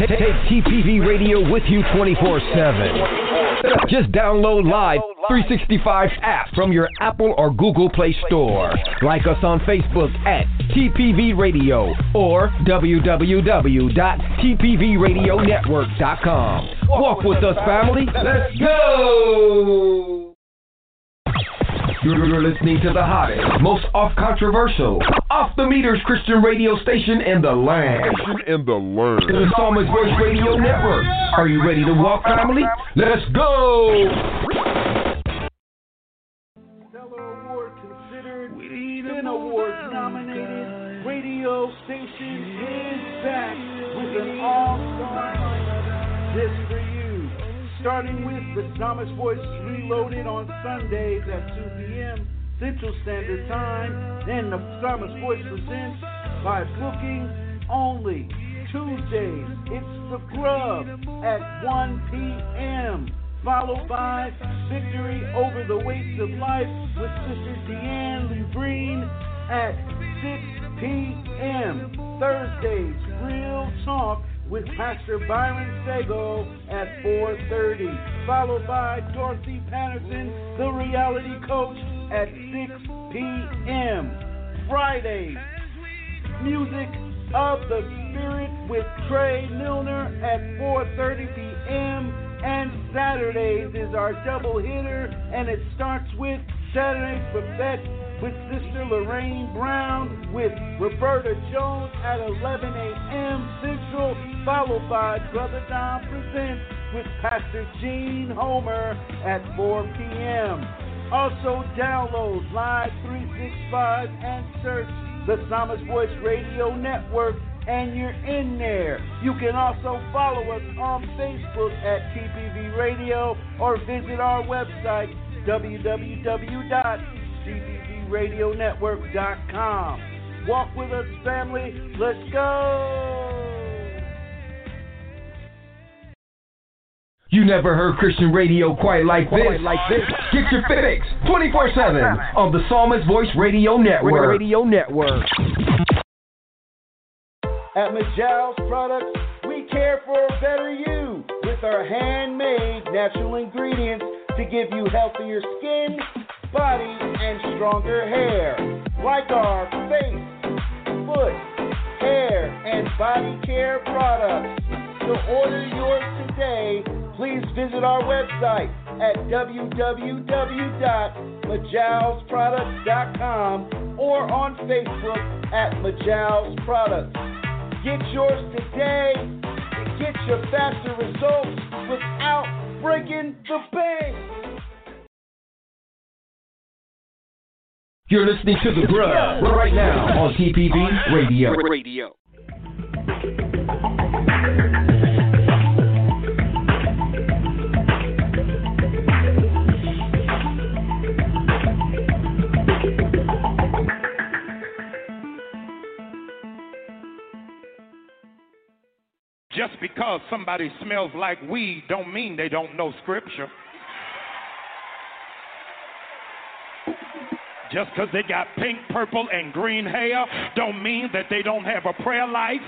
Take, take TPV Radio with you 24 7. Just download Live 365 app from your Apple or Google Play Store. Like us on Facebook at TPV Radio or www.tpvradionetwork.com. Walk with us, family. Let's go! You're listening to the hottest, most off controversial, off the meters Christian radio station in the land. In the land. The Psalmist Voice Radio Network. Are you ready to walk, family? Let's go! Stellar Award considered, Spin Awards nominated radio station is back with an all-star lineup just for you. Starting with the Psalmist Voice Reloaded on Sundays at 2 p.m. Central Standard Time. Then the Psalmist Voice presents by booking only. Tuesdays, it's The Grub at 1 p.m. Followed by Victory Over the Weights of Life with Sister Deanne Lubreen at 6 p.m. Thursdays, Real Talk with Pastor Byron Sego at 4.30. Followed by Dorothy Patterson, the reality coach, at 6 p.m. Fridays, Music of the Spirit with Trey Milner at 4.30 p.m. And Saturdays is our double hitter, and it starts with Saturday's Buffet with Sister Lorraine Brown with Roberta Jones at 11 a.m. Central, followed by Brother Don Presents with Pastor Gene Homer at 4 p.m. Also download Live 365 and search the Psalmist Voice Radio Network and you're in there. You can also follow us on Facebook at TPV Radio or visit our website www.tpvradionetwork.com. Walk with us, family. Let's go. You never heard Christian radio quite like this. Quite like this. Get your fix 24 7 on the Psalmist Voice Radio Network. Radio Network. At Majal's Products, we care for a better you with our handmade natural ingredients to give you healthier skin, body, and stronger hair. Like our face, foot, hair, and body care products. To order yours today, please visit our website at www.majalsproducts.com or on Facebook at Majals Products. Get yours today and get your faster results without breaking the bank. You're listening to The Grub right now on TPV Radio. Radio. Just because somebody smells like weed don't mean they don't know scripture. Just because they got pink, purple, and green hair don't mean that they don't have a prayer life.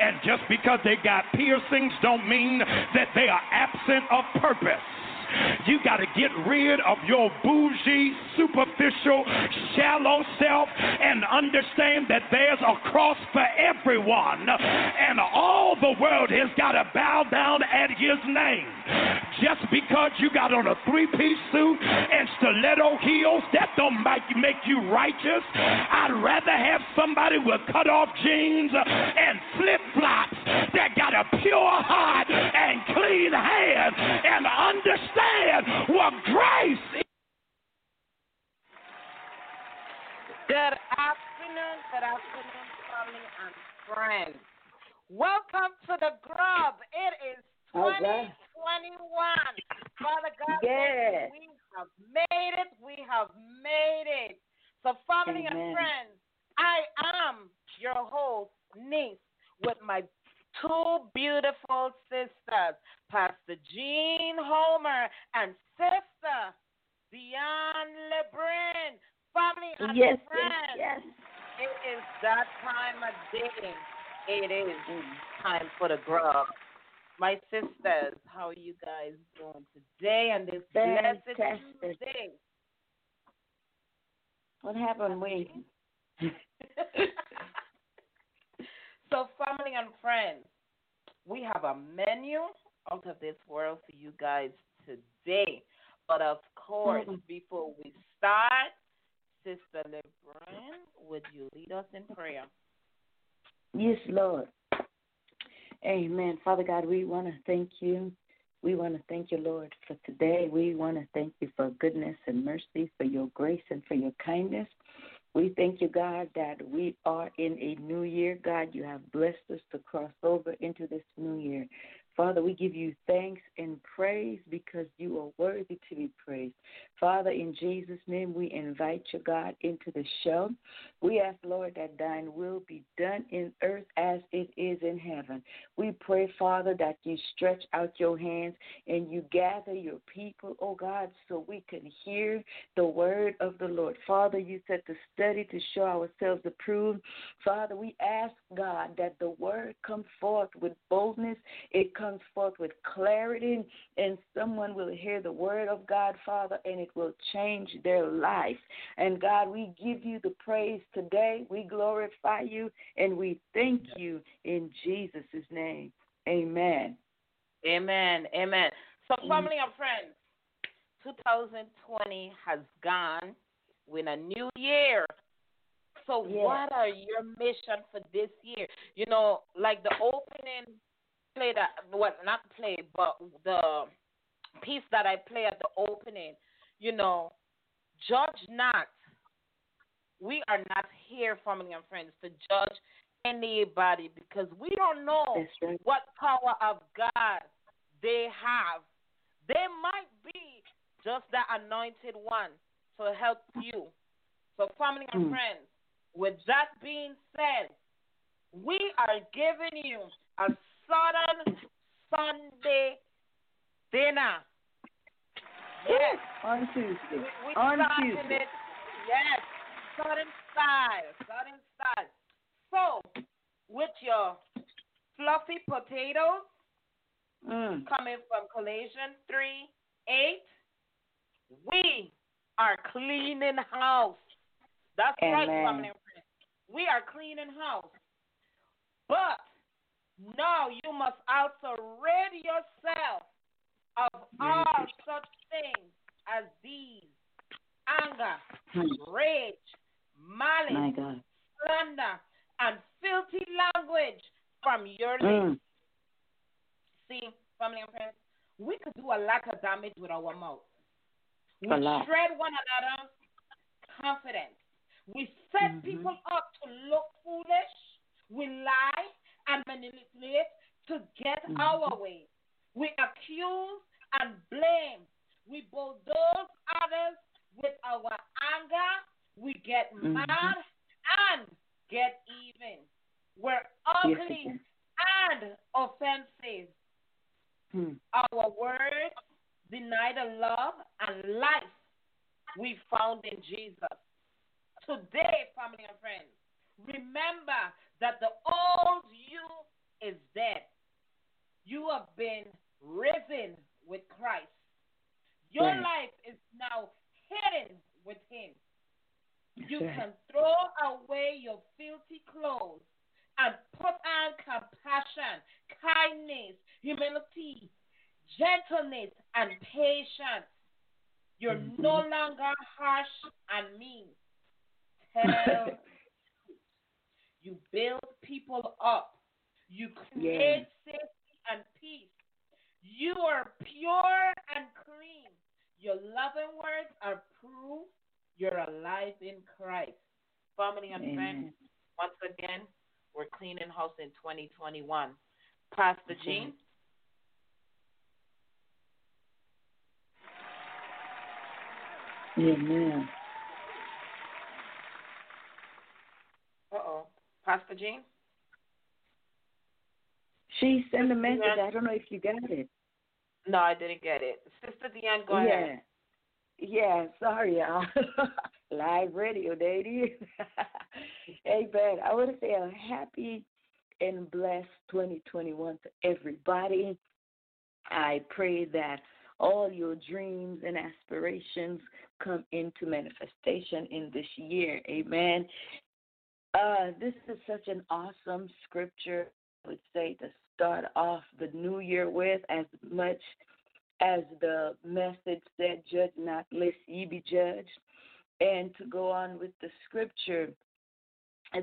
And just because they got piercings don't mean that they are absent of purpose. You got to get rid of your bougie, superficial, shallow self and understand that there's a cross for everyone. And all the world has got to bow down at his name. Just because you got on a three piece suit and stiletto heels, that don't make, make you righteous. I'd rather have somebody with cut off jeans and flip flops that got a pure heart and clean hands and understand what grace is. Good afternoon, good afternoon, family and friends. Welcome to the grub. It is 2021. Father God, yes. we have made it. We have made it. So, family Amen. and friends, I am your host, niece, with my two beautiful sisters, Pastor Jean Homer and Sister Diane Lebrun. Family and Yes, yes, friends, yes. it is that time of day. It is mm. time for the grub. My sisters, how are you guys doing today and this blessed Fantastic. Tuesday? What happened, Wade? so, family and friends, we have a menu out of this world for you guys today. But of course, Mhm. before we start, Sister LeBron, would you lead us in prayer? Yes, Lord. Amen. Father God, we want to thank you. We want to thank you, Lord, for today. We want to thank you for goodness and mercy, for your grace and for your kindness. We thank you, God, that we are in a new year. God, you have blessed us to cross over into this new year. Father, we give you thanks and praise because you are worthy to be praised. Father, in Jesus' name, we invite you, God, into the show. We ask, Lord, that thine will be done in earth as it is in heaven. We pray, Father, that you stretch out your hands and you gather your people, oh God, so we can hear the word of the Lord. Father, you said to study to show ourselves approved. Father, we ask, God, that the word come forth with boldness. It comes forth with clarity, and someone will hear the word of God, Father, and it will change their life. And God, we give you the praise today. We glorify you and we thank you in Jesus' name. Amen. Amen. Amen. So, mm. family and friends, 2020 has gone with a new year. So, Yes. what are your mission for this year? You know, like the opening play that, well, not play, but the piece that I play at the opening, you know, judge not. We are not here, family and friends, to judge anybody because we don't know right. what power of God they have. They might be just the anointed one to help you. So, family and Hmm. friends, with that being said, we are giving you a Southern Sunday dinner. Yes. On Tuesday. We, we On Tuesday. it. Yes. Southern style. Southern style. So, with your fluffy potatoes Mm. coming from Colossians 3 8, we are cleaning house. That's right, Amen. family. We are cleaning house. But now you must also rid yourself of all such things as these anger, Hmm. rage, malice, slander, and filthy language from your lips. Mm. See, family and friends, we could do a lot of damage with our mouth. We shred one another's confidence. We set Mhm. people up to look foolish. We lie and manipulate to get Mhm. our way. We accuse and blame. We bulldoze others with our anger. We get Mhm. mad and get even. We're ugly again. and offensive. Hmm. Our words deny the love and life we found in Jesus. Today, family and friends, remember that the old you is dead. You have been risen with Christ. Your Right. life is now hidden with Him. You right. can throw away your filthy clothes and put on compassion, kindness, humility, gentleness, and patience. You're no longer harsh and mean. Tell you build people up. You create safety and peace. You are pure and clean. Your loving words are proof you're alive in Christ. Family and friends, Amen. once again, We're cleaning house in 2021. Pastor Jean. Amen. Uh oh. Pastor Jean? She sent a message. I don't know if you got it. No, I didn't get it. Sister Deanne, go yeah. ahead. Yeah, sorry, y'all. Live radio, there it is. hey, man, I want to say a happy and blessed 2021 to everybody. I pray that all your dreams and aspirations come into manifestation in this year. Amen. Uh, this is such an awesome scripture, I would say, to start off the new year with, as much as the message said, Judge not, lest ye be judged. And to go on with the scripture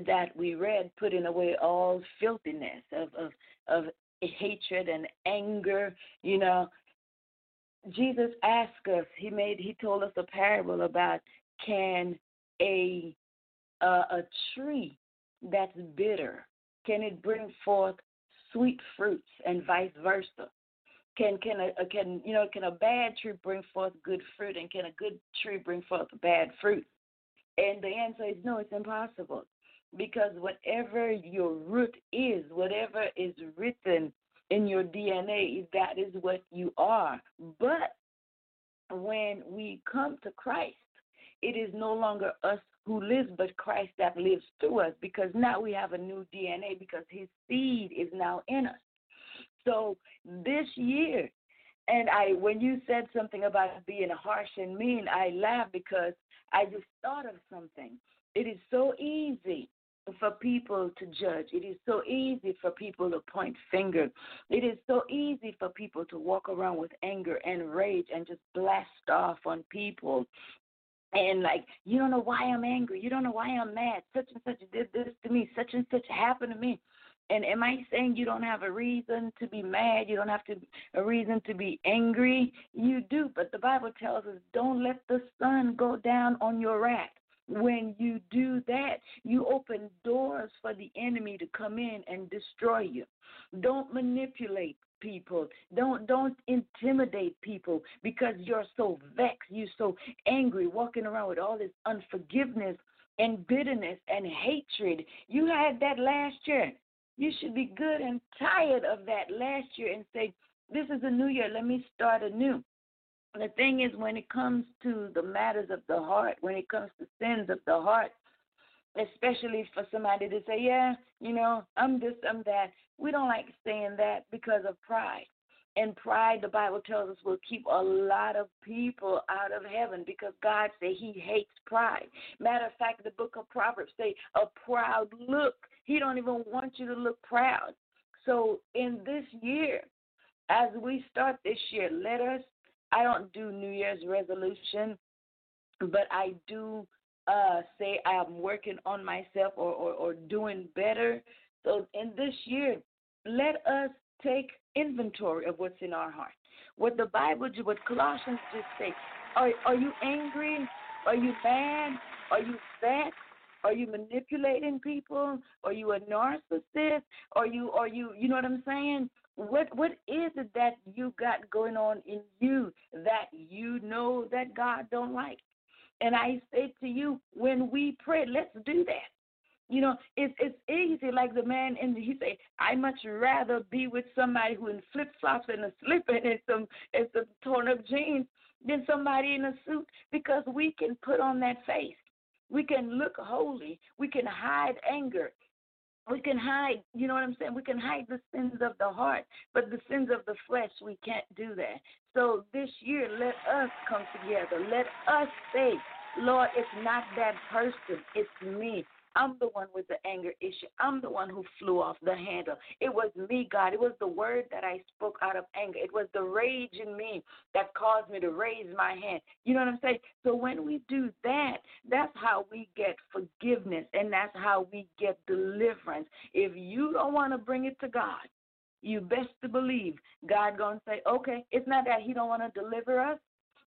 that we read, putting away all filthiness of, of, of hatred and anger, you know. Jesus asked us, he made he told us a parable about can a uh, a tree that's bitter can it bring forth sweet fruits and vice versa? Can can a can you know can a bad tree bring forth good fruit and can a good tree bring forth bad fruit? And the answer is no it's impossible because whatever your root is whatever is written in your dna that is what you are. But when we come to christ it is no longer us who lives, but Christ that lives through us, because now we have a new DNA because his seed is now in us. So this year, and I when you said something about being harsh and mean, I laughed because I just thought of something. It is so easy for people to judge. It is so easy for people to point finger. It is so easy for people to walk around with anger and rage and just blast off on people and like you don't know why I'm angry, you don't know why I'm mad. Such and such did this to me, such and such happened to me. And am I saying you don't have a reason to be mad? You don't have to a reason to be angry. You do, but the Bible tells us don't let the sun go down on your wrath. When you do that, you open doors for the enemy to come in and destroy you. Don't manipulate people. Don't don't intimidate people because you're so vexed, you're so angry, walking around with all this unforgiveness and bitterness and hatred. You had that last year. You should be good and tired of that last year and say, This is a new year, let me start anew. The thing is, when it comes to the matters of the heart, when it comes to sins of the heart, especially for somebody to say, yeah, you know, I'm this, I'm that. We don't like saying that because of pride. And pride, the Bible tells us, will keep a lot of people out of heaven because God said He hates pride. Matter of fact, the book of Proverbs say a proud look. He don't even want you to look proud. So in this year, as we start this year, let us. I don't do New Year's resolution, but I do uh, say I'm working on myself or, or, or doing better. So in this year, let us take inventory of what's in our heart. What the Bible, what Colossians just say, are, are you angry? Are you mad? Are you vexed? Are you manipulating people? Are you a narcissist? Are you are you you know what I'm saying? What what is it that you got going on in you that you know that God don't like? And I say to you, when we pray, let's do that. You know, it's it's easy. Like the man the, he say, I much rather be with somebody who in flip flops and a slipper and some and some torn up jeans than somebody in a suit because we can put on that face. We can look holy. We can hide anger. We can hide, you know what I'm saying? We can hide the sins of the heart, but the sins of the flesh, we can't do that. So this year, let us come together. Let us say, Lord, it's not that person, it's me. I'm the one with the anger issue. I'm the one who flew off the handle. It was me, God. It was the word that I spoke out of anger. It was the rage in me that caused me to raise my hand. You know what I'm saying? So when we do that, that's how we get forgiveness and that's how we get deliverance. If you don't want to bring it to God, you best to believe God gonna say, okay, it's not that He don't want to deliver us.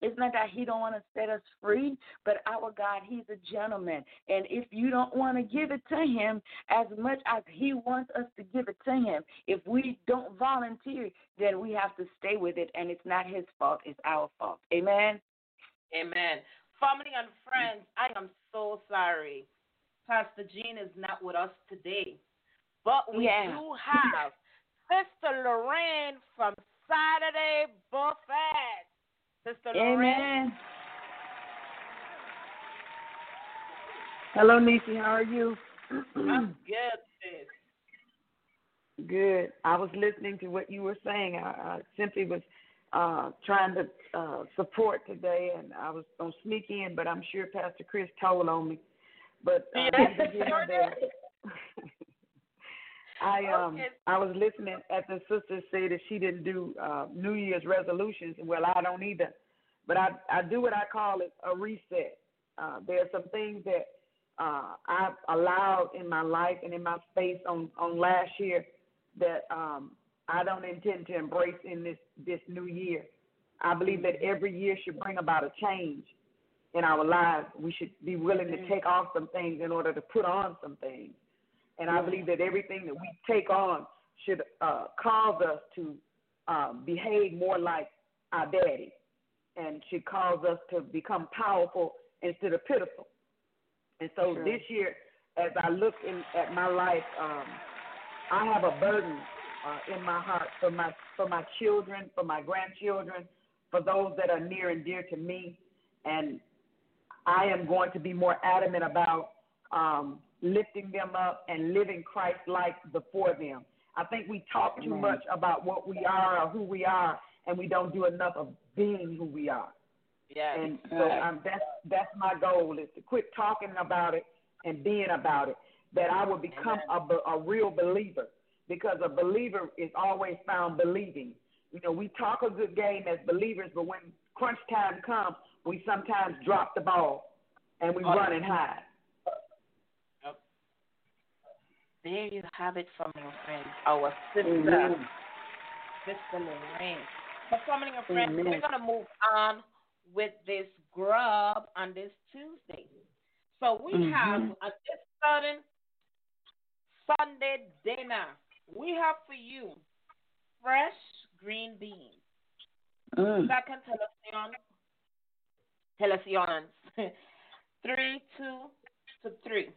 It's not that He don't want to set us free, but our God, He's a gentleman. And if you don't want to give it to Him as much as He wants us to give it to Him, if we don't volunteer, then we have to stay with it. And it's not His fault, it's our fault. Amen. Amen. Family and friends, I am so sorry. Pastor Jean is not with us today. But we Yeah. do have Sister Lorraine from Saturday Buffet. Sister Lorraine. Amen. Hello, Nisi. How are you? I'm good, sis. Good. I was listening to what you were saying. I, I simply was uh, trying to uh, support today, and I was going to sneak in, but I'm sure Pastor Chris told on me. But uh, Yes, in the beginning sure. I um Okay. I was listening at the sister say that she didn't do uh, New Year's resolutions. Well, I don't either, but I I do what I call it a reset. Uh, there are some things that uh, I've allowed in my life and in my space on on last year that um, I don't intend to embrace in this this new year. I believe that every year should bring about a change in our lives. We should be willing to take off some things in order to put on some things. And I believe that everything that we take on should uh, cause us to uh, behave more like our daddy and should cause us to become powerful instead of pitiful. And so Sure. this year, as I look in, at my life, um, I have a burden uh, in my heart for my for my children, for my grandchildren, for those that are near and dear to me, and I am going to be more adamant about um, lifting them up and living Christ like before them. I think we talk too Amen. much about what we are or who we are, and we don't do enough of being who we are. Yes. And so um, that's that's my goal is to quit talking about it and being about it. That I will become a, a real believer because a believer is always found believing. You know, we talk a good game as believers, but when crunch time comes, we sometimes drop the ball and we run and hide. There you have it from your friends, our sister, Amen. Sister Lorraine. So, family and friends, Amen. we're going to move on with this grub on this Tuesday. So, we Mhm. have a this sudden Sunday dinner, we have for you fresh green beans, Mm. second Thessalonians, Thessalonians, three, two to three.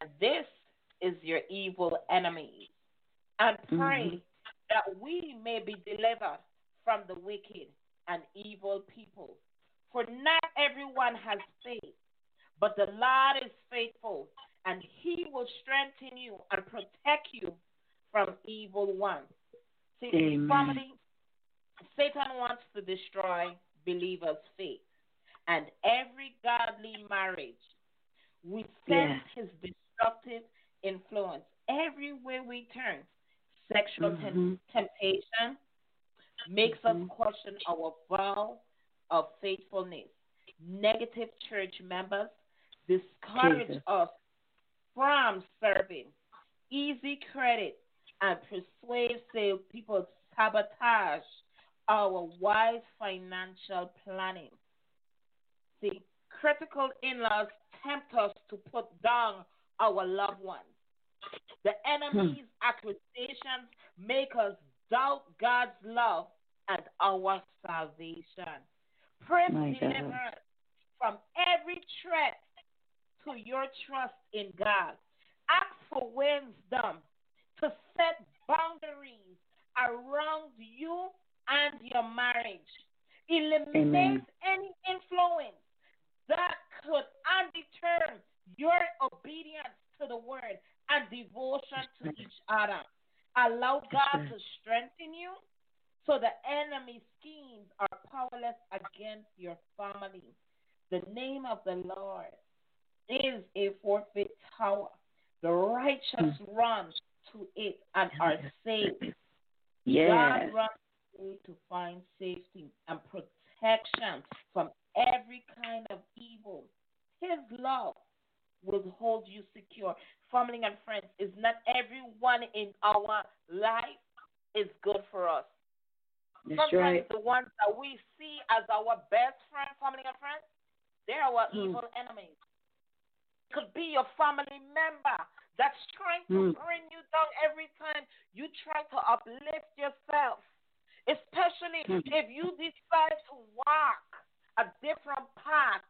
And this is your evil enemy. And mm-hmm. pray that we may be delivered from the wicked and evil people. For not everyone has faith, but the Lord is faithful, and he will strengthen you and protect you from evil ones. See, Amen. family, Satan wants to destroy believers' faith and every godly marriage. We sense his destructive influence everywhere we turn. Sexual Mhm. temptation makes us question our vow of faithfulness. Negative church members discourage Jesus. us from serving. Easy credit and persuasive people sabotage our wise financial planning. See, critical in laws tempt us to put down our loved ones. The enemy's hmm. accusations make us doubt God's love and our salvation. Pray My God. deliverance from every threat to your trust in God. Ask for wisdom to set boundaries around you and your marriage. Eliminate Amen. any influence that could undeter your obedience to the word and devotion to each other. Allow God to strengthen you so the enemy's schemes are powerless against your family. The name of the Lord is a forfeit tower. The righteous hmm. run to it and are saved. God runs to find safety and protection from every kind of evil. His love will hold you secure. Family and friends, is not everyone in our life is good for us. That's Sometimes right. the ones that we as our best friend, family and friends, they're our Hmm. evil enemies. Could be your family member that's trying to Hmm. bring you down every time you try to uplift yourself. Especially Hmm. if you decide to walk a different path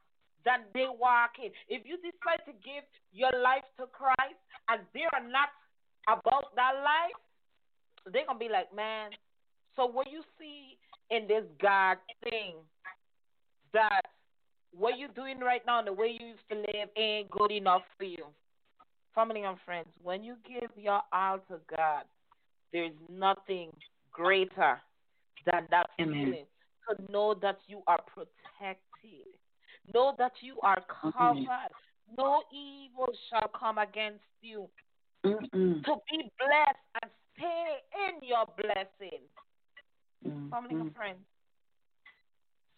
than they walk in. If you decide to give your life to Christ and they're not about that life, they're gonna be like, man. So what you see in this God thing, that what you're doing right now and the way you used to live ain't good enough for you. Family and friends, when you give your all to God, there's nothing greater than that Amen. feeling to know that you are protected, know that you are covered, no evil shall come against you. Mm-mm. To be blessed and stay in your blessing. Mm-mm. Family and friends,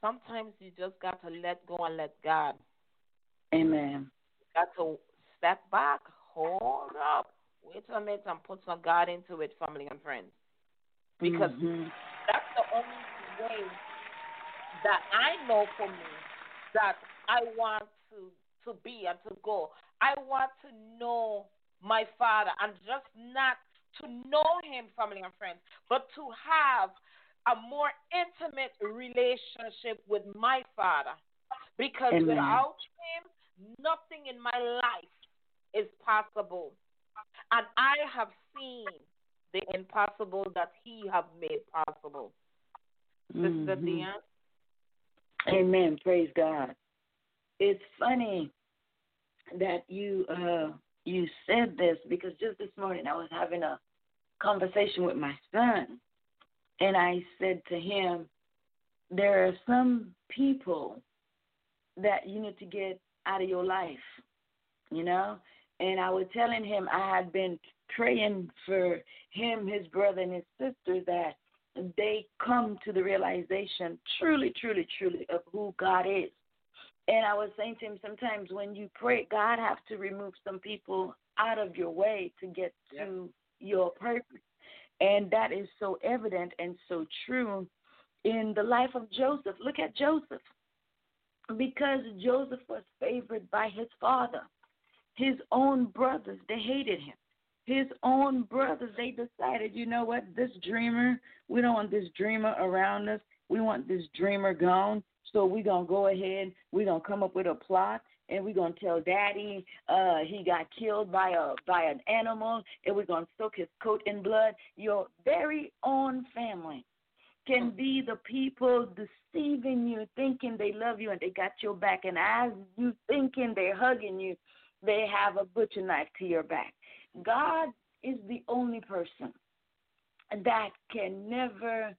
sometimes you just got to let go and let God. Amen. got to step back, hold up, wait a minute, and put some God into it, family and friends. Because Mhm. that's the only way that I know for me that I want to to be and to go. I want to know my Father and just not to know Him, family and friends, but to have a more intimate relationship with my Father. Because Amen. without Him, nothing in my life is possible. And I have seen the impossible that He have made possible. Sister Mhm. Dion? Amen. Praise God. It's funny that you uh you said this because just this morning I was having a conversation with my son and I said to him there are some people that you need to get out of your life, you know? And I was telling him I had been praying for him, his brother, and his sister that they come to the realization truly, truly, truly of who God is. And I was saying to him, sometimes when you pray, God has to remove some people out of your way to get to your purpose. And that is so evident and so true in the life of Joseph. Look at Joseph. Because Joseph was favored by his father, his own brothers, they hated him. His own brothers, they decided, you know what, this dreamer, we don't want this dreamer around us. We want this dreamer gone. So we're going to go ahead, we're going to come up with a plot, and we're to tell daddy uh, he got killed by a by an animal, and we're to soak his coat in blood. Your very own family can be the people deceiving you, thinking they love you and they got your back, and as you thinking they're hugging you, they have a butcher knife to your back. God is the only person that can never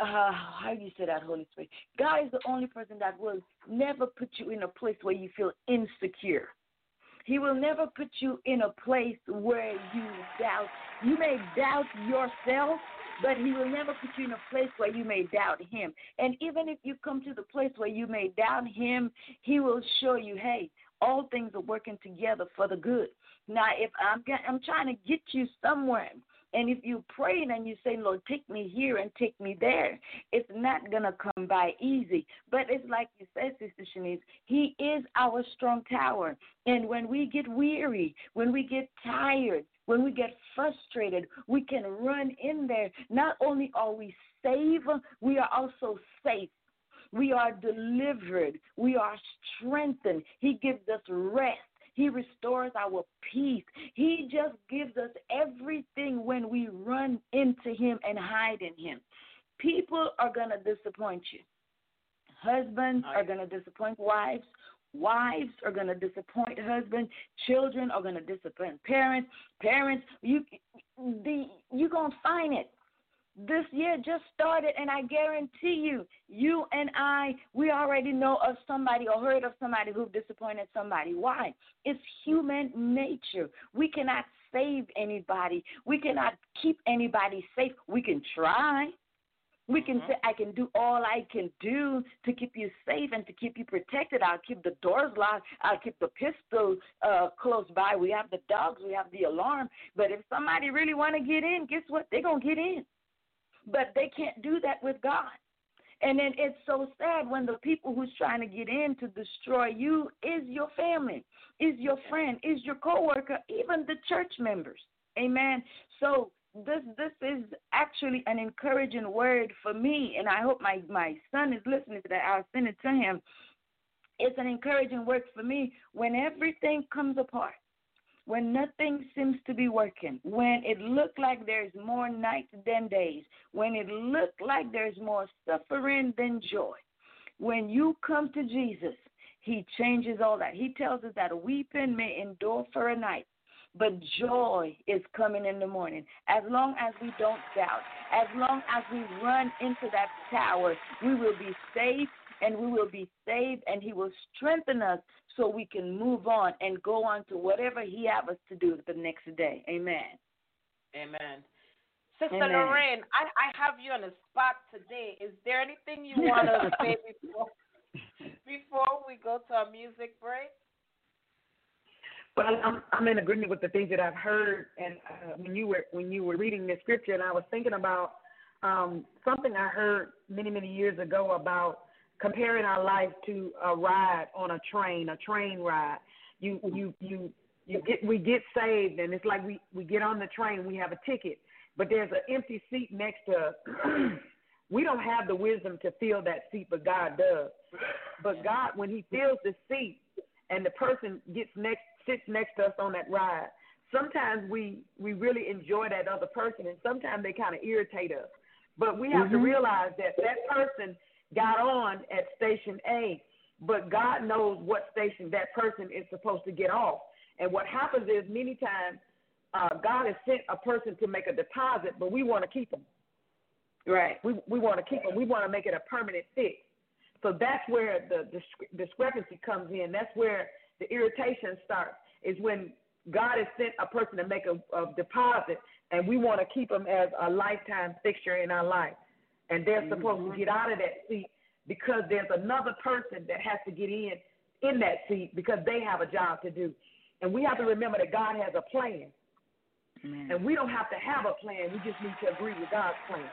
uh, how do you say that, Holy Spirit? God is the only person that will never put you in a place where you feel insecure. He will never put you in a place where you doubt. You may doubt yourself, but He will never put you in a place where you may doubt Him. And even if you come to the place where you may doubt Him, He will show you, hey, all things are working together for the good. Now, if I'm I'm trying to get you somewhere, and if you pray and you say, Lord, take me here and take me there, it's not going to come by easy. But it's like you said, Sister Shanice, He is our strong tower. And when we get weary, when we get tired, when we get frustrated, we can run in there. Not only are we saved, we are also safe. We are delivered. We are strengthened. He gives us rest. He restores our peace. He just gives us everything when we run into Him and hide in Him. People are going to disappoint you. Husbands are going to disappoint wives. Wives are going to disappoint husbands. Children are going to disappoint parents. Parents, you the you going to find it this year just started and I guarantee you, you and I, we already know of somebody or heard of somebody who disappointed somebody. Why? It's human nature. We cannot save anybody. We cannot keep anybody safe. We can try. We can say, I can do all I can do to keep you safe and to keep you protected. I'll keep the doors locked. I'll keep the pistol uh, close by. We have the dogs. We have the alarm. But if somebody really want to get in, guess what? They're going to get in. But they can't do that with God. And then it's so sad when the people who's trying to get in to destroy you is your family, is your friend, is your coworker, even the church members. Amen. So this this is actually an encouraging word for me, and I hope my my son is listening to that. I'll send it to him. It's an encouraging word for me when everything comes apart when nothing seems to be working, when it looks like there's more nights than days, when it looks like there's more suffering than joy. When you come to Jesus, He changes all that. He tells us that weeping may endure for a night, but joy is coming in the morning. As long as we don't doubt, as long as we run into that tower, we will be safe and we will be saved, and He will strengthen us so we can move on and go on to whatever He has us to do the next day. Amen. Amen. Sister Amen. Lorraine, I, I have you on the spot today. Is there anything you want to say before before we go to our music break? Well, I'm I'm in agreement with the things that I've heard, and uh, when you were when you were reading the scripture, and I was thinking about um, something I heard many many years ago about comparing our life to a ride on a train, a train ride. You you you you get we get saved and it's like we we get on the train, we have a ticket, but there's an empty seat next to us. we don't have the wisdom to fill that seat, but God does. But God, when He fills the seat and the person gets next sits next to us on that ride, sometimes we we really enjoy that other person, and sometimes they kind of irritate us. But we have mm-hmm. to realize that that person got on at station A, but God knows what station that person is supposed to get off. And what happens is many times uh, God has sent a person to make a deposit, but we want to keep them. Right. We we want to keep them. We want to make it a permanent fix. So that's where the, discrepancy comes in. That's where the irritation starts. Is when God has sent a person to make a, a deposit, and we want to keep them as a lifetime fixture in our life and they're supposed to get out of that seat because there's another person that has to get in in that seat because they have a job to do. And we have to remember that God has a plan. Amen. And we don't have to have a plan. We just need to agree with God's plan.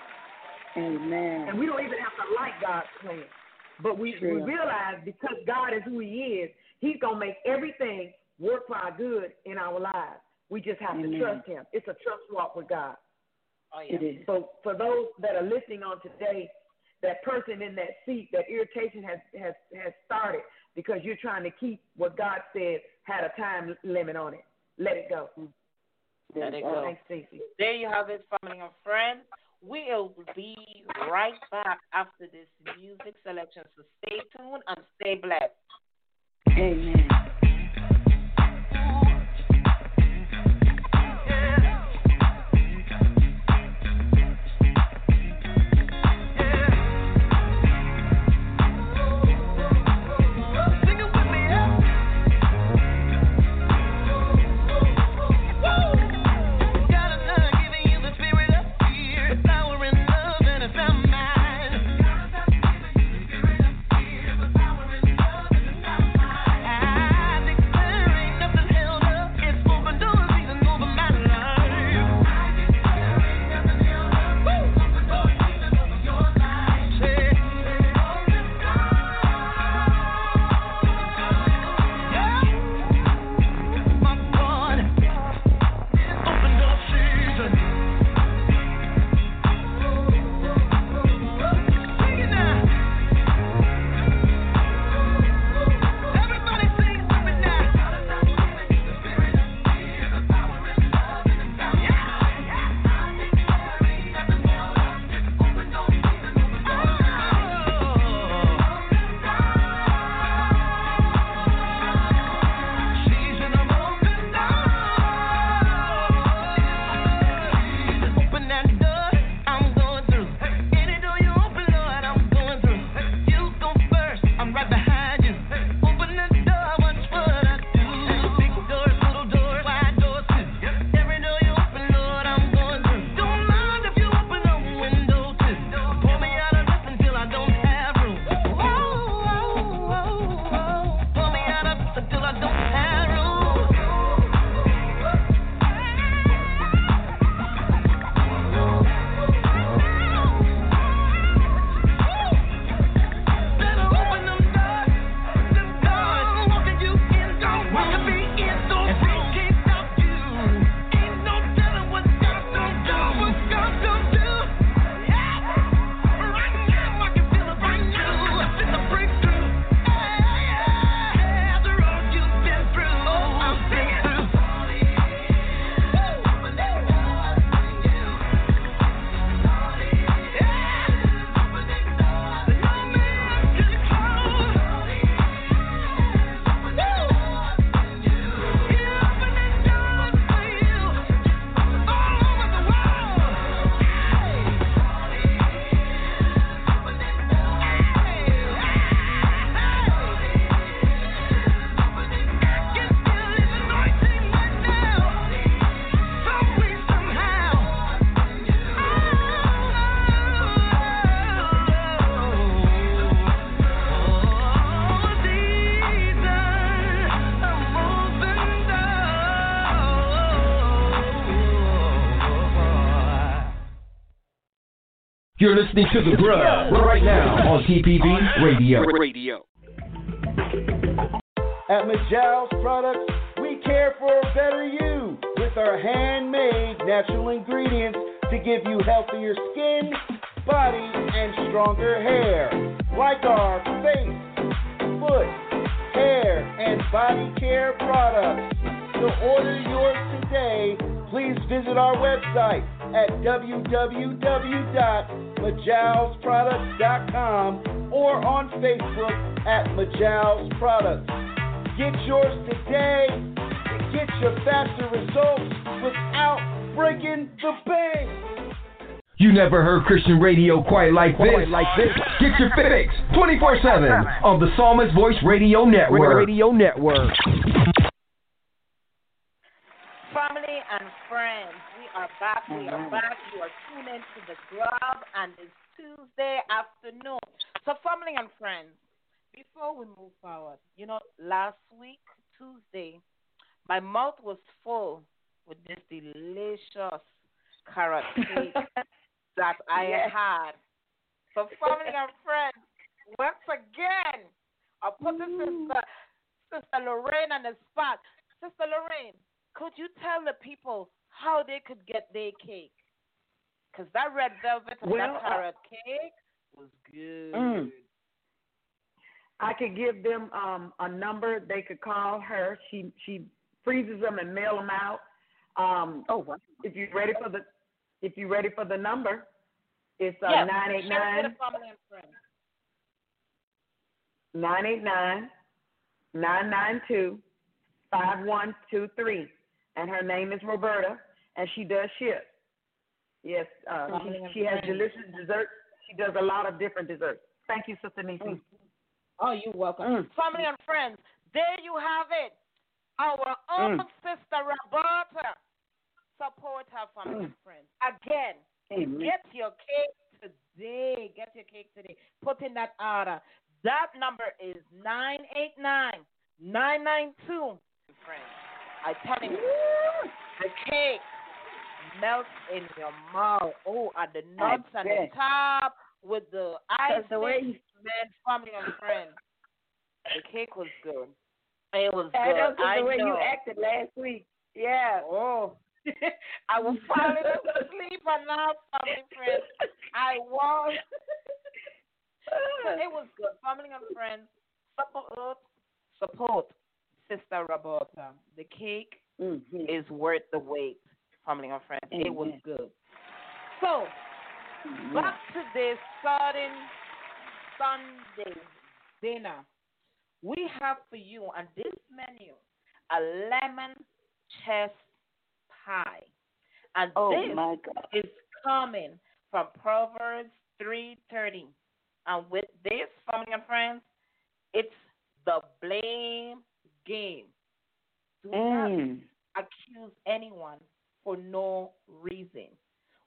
Amen. And we don't even have to like God's plan. But we, we realize because God is who He is, He's going to make everything work for our good in our lives. We just have Amen. to trust Him. It's a trust walk with God. Oh, yeah. It is. So for those that are listening on today, that person in that seat, that irritation has has has started because you're trying to keep what God said had a time limit on it. Let it go. Let it go. Thanks, Stacey. There you have it, family and friends. We'll be right back after this music selection. So stay tuned and stay blessed. Amen. You're listening to The Grub right now on TPV Radio. Radio. At Majal's Products, we care for a better you with our handmade natural ingredients to give you healthier skin, body, and stronger www.majalsproducts.com or on Facebook at Majal's Products. Get yours today and get your faster results without breaking the bank. You never heard Christian radio quite like this. Quite like this. Get your fix 24/7 on the Psalmist Voice Radio Network. Radio Network. Family and friends, we are back. We are back. You are tuned in to the Grub, and it's Tuesday afternoon. So, family and friends, before we move forward, you know, last week, Tuesday, my mouth was full with this delicious carrot cake that I Yes. had. So, family and friends, once again, I'll put this sister, mm. Sister Lorraine on the spot. Sister Lorraine, could you tell the people how they could get their cake? Because that red velvet and Well, that carrot cake was good. Mm. I could give them um, a number. They could call her. She she freezes them and mail them out. Um, oh, wow. If you're ready for the if you're ready for the number, it's uh, nine eight nine with the family and friends. nine eight nine nine nine two five one two three, and her name is Roberta, and she does ship. Yes, uh, Family she, she has delicious desserts. She does a lot of different desserts. Thank you, Sister Nisi. Oh, you're welcome. Mm. Family and friends, there you have it. Our own Mm. sister Roberta. Support her family and friends. Again, Amen. get your cake today. Get your cake today. Put in that order. That number is 989 992. Friends, I tell you, the cake melts in your mouth. Oh, at the nuts on the top with the ice. the way Man, family and friends. The cake was good. It was I good. know I the way know. you acted last week. Yeah. Oh. I was falling asleep and now, family friends. I was. it was good. Family and friends, support, support Sister Roberta. The cake Mm-hmm. is worth the wait, family and friends. It was good. So, back to this sudden Sunday dinner. We have for you on this menu a lemon chess pie. And Oh, this my God. is coming from Proverbs 3:30. And with this, family and friends, it's the blame game. Do not Mm. accuse anyone for no reason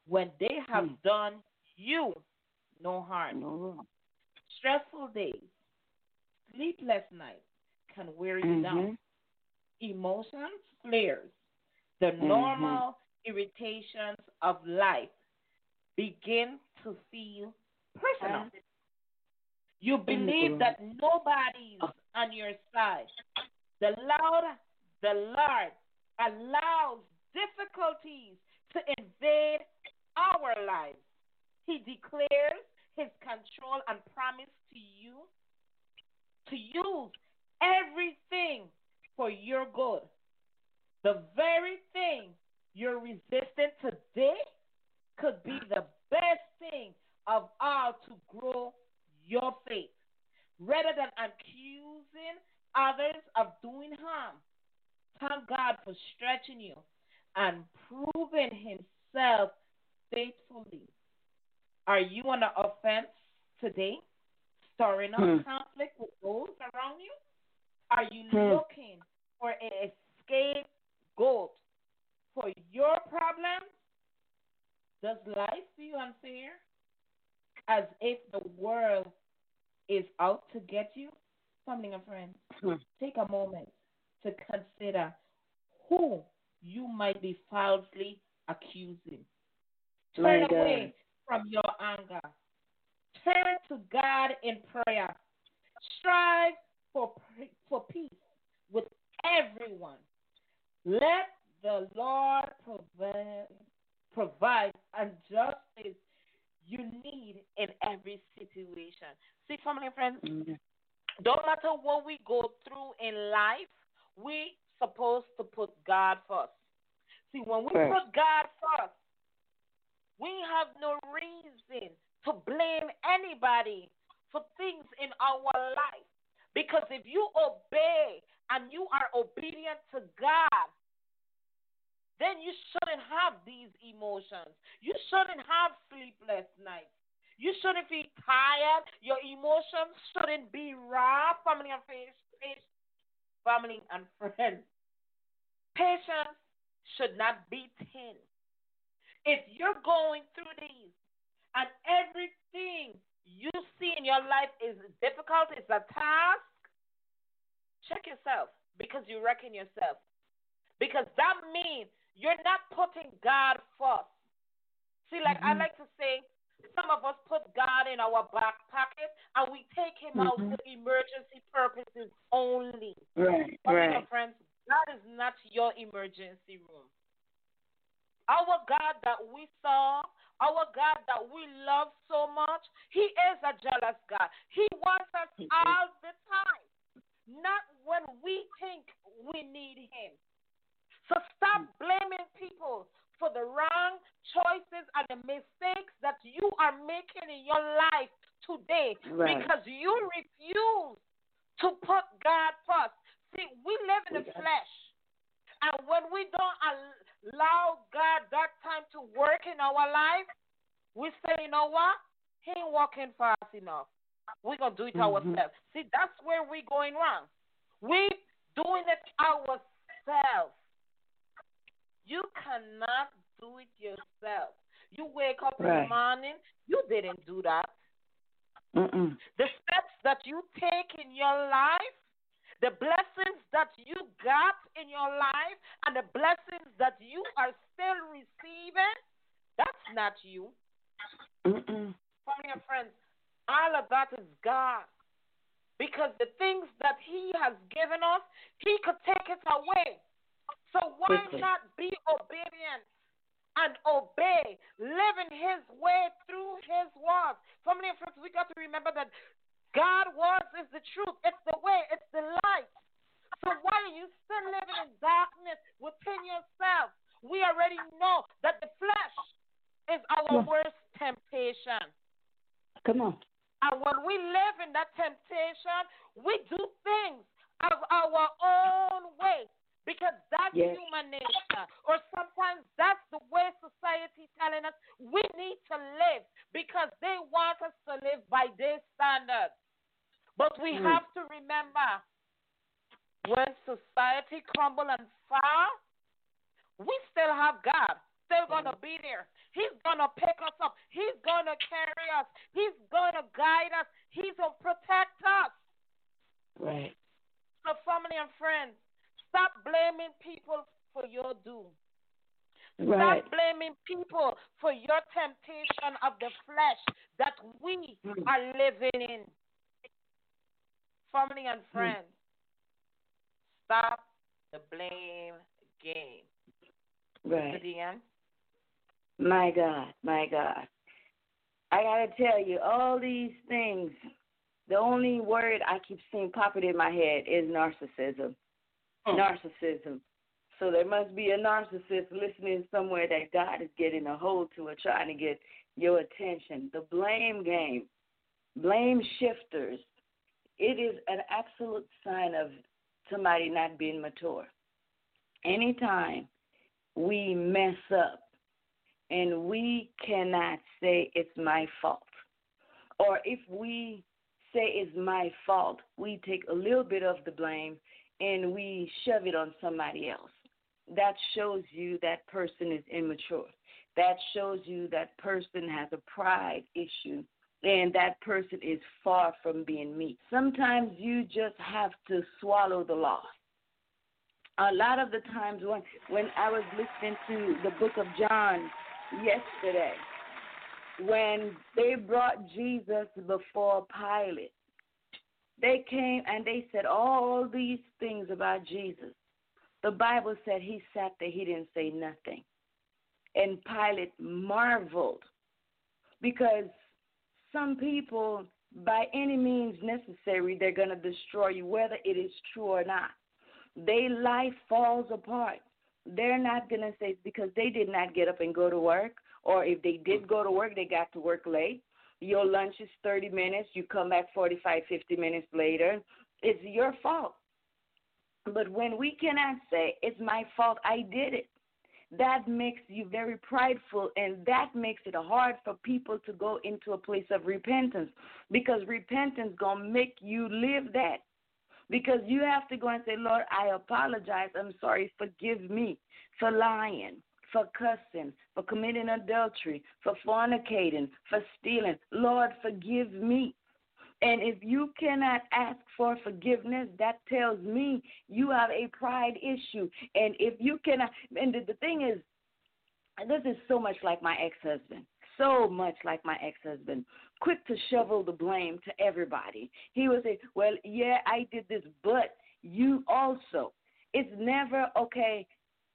when they have Hmm. done you no harm. No. Stressful days, sleepless nights can wear you down. Mhm. Emotions flares. The Mhm. normal irritations of life begin to feel personal. You believe that nobody's on your side. The Lord, the Lord allows difficulties to invade our lives. He declares his control and promise to you to use everything for your good. The very thing you're resisting today could be the best thing of all to grow your faith. Rather than accusing others of doing harm, thank God for stretching you and proving himself faithfully. Are you on the offense today? Stirring up Hmm. conflict with those around you? Are you Hmm. looking for an scapegoat for your problems? Does life feel unfair? As if the world is out to get you? Family and friends, Hmm. take a moment to consider who you might be falsely accusing. My Turn God. away from your anger. Turn to God in prayer. Strive for, for peace with everyone. Let the Lord provide, provide and justice you need in every situation. See, family and friends, mm-hmm. don't matter what we go through in life, we supposed to put God first. See, when we first. put God first, we have no reason to blame anybody for things in our life. Because if you obey and you are obedient to God, then you shouldn't have these emotions. You shouldn't have sleepless nights. You shouldn't be tired. Your emotions shouldn't be raw. Family and friends, family and friends. Patience should not be thin. If you're going through these and everything you see in your life is difficult, it's a task, check yourself because you reckon yourself. Because that means you're not putting God first. See, like mm-hmm. I like to say, some of us put God in our back pocket and we take him mm-hmm. out for emergency purposes only. Right, but right. friends, that is not your emergency room. Our God that we saw, our God that we love so much, He is a jealous God. He wants us all the time, not when we think we need Him. So stop blaming people for the wrong choices and the mistakes that you are making in your life today right. because you refuse to put God first. See, we live in the flesh. And when we don't allow God that time to work in our life, we say, you know what? He ain't working fast enough. We're going to do it mm-hmm. ourselves. See, that's where we're going wrong. We doing it ourselves. You cannot do it yourself. You wake up right. in the morning, you didn't do that. Mm-mm. The steps that you take in your life, the blessings that you got in your life, and the blessings that you are still receiving, that's not you. Mm-mm. Family and friends, all of that is God. Because the things that He has given us, He could take it away. So why Quickly. not be obedient and obey, living His way through His words? Family and friends, we got to remember that God words is the truth. It's the way. It's the light. So why are you still living in darkness within yourself? We already know that the flesh is our yeah. worst temptation. Come on. And when we live in that temptation, we do things of our own way because that's yes. human nature. Or sometimes that's the way society telling us we need to live because they want us to live by their standards. But we mm. have to remember when society crumble and fall, we still have God. Still gonna be there. He's gonna pick us up. He's gonna carry us. He's gonna guide us. He's gonna protect us. Right. So family and friends, Stop blaming people for your doom. Right. Stop blaming people for your temptation of the flesh that we mm. are living in. Family and hmm. friends, mm. stop the blame game. Right. Deanne? My God, my God. I gotta tell you, all these things, the only word I keep seeing popping in my head is narcissism. Hmm. narcissism. So there must be a narcissist listening somewhere that God is getting a hold to or trying to get your attention. The blame game, blame shifters, it is an absolute sign of somebody not being mature. Anytime we mess up and we cannot say it's my fault, or if we say it's my fault, we take a little bit of the blame and we shove it on somebody else. That shows you that person is immature. That shows you that person has a pride issue and that person is far from being me. Sometimes you just have to swallow the loss. A lot of the times when when I was listening to the book of John yesterday, when they brought Jesus before Pilate, they came and they said all these things about Jesus. The Bible said he sat there, he didn't say nothing. And Pilate marveled because some people, by any means necessary, they're going to destroy you, whether it is true or not. Their life falls apart. They're not going to say because they did not get up and go to work, or if they did go to work, they got to work late. Your lunch is 30 minutes, you come back 45, 50 minutes later. It's your fault. But when we cannot say, it's my fault, I did it, that makes you very prideful and that makes it hard for people to go into a place of repentance because repentance going to make you live that because you have to go and say lord i apologize i'm sorry forgive me for lying for cussing for committing adultery for fornicating for stealing lord forgive me and if you cannot ask for forgiveness, that tells me you have a pride issue. And if you cannot, and the thing is, this is so much like my ex husband. So much like my ex husband. Quick to shovel the blame to everybody. He would say, Well, yeah, I did this, but you also. It's never, okay,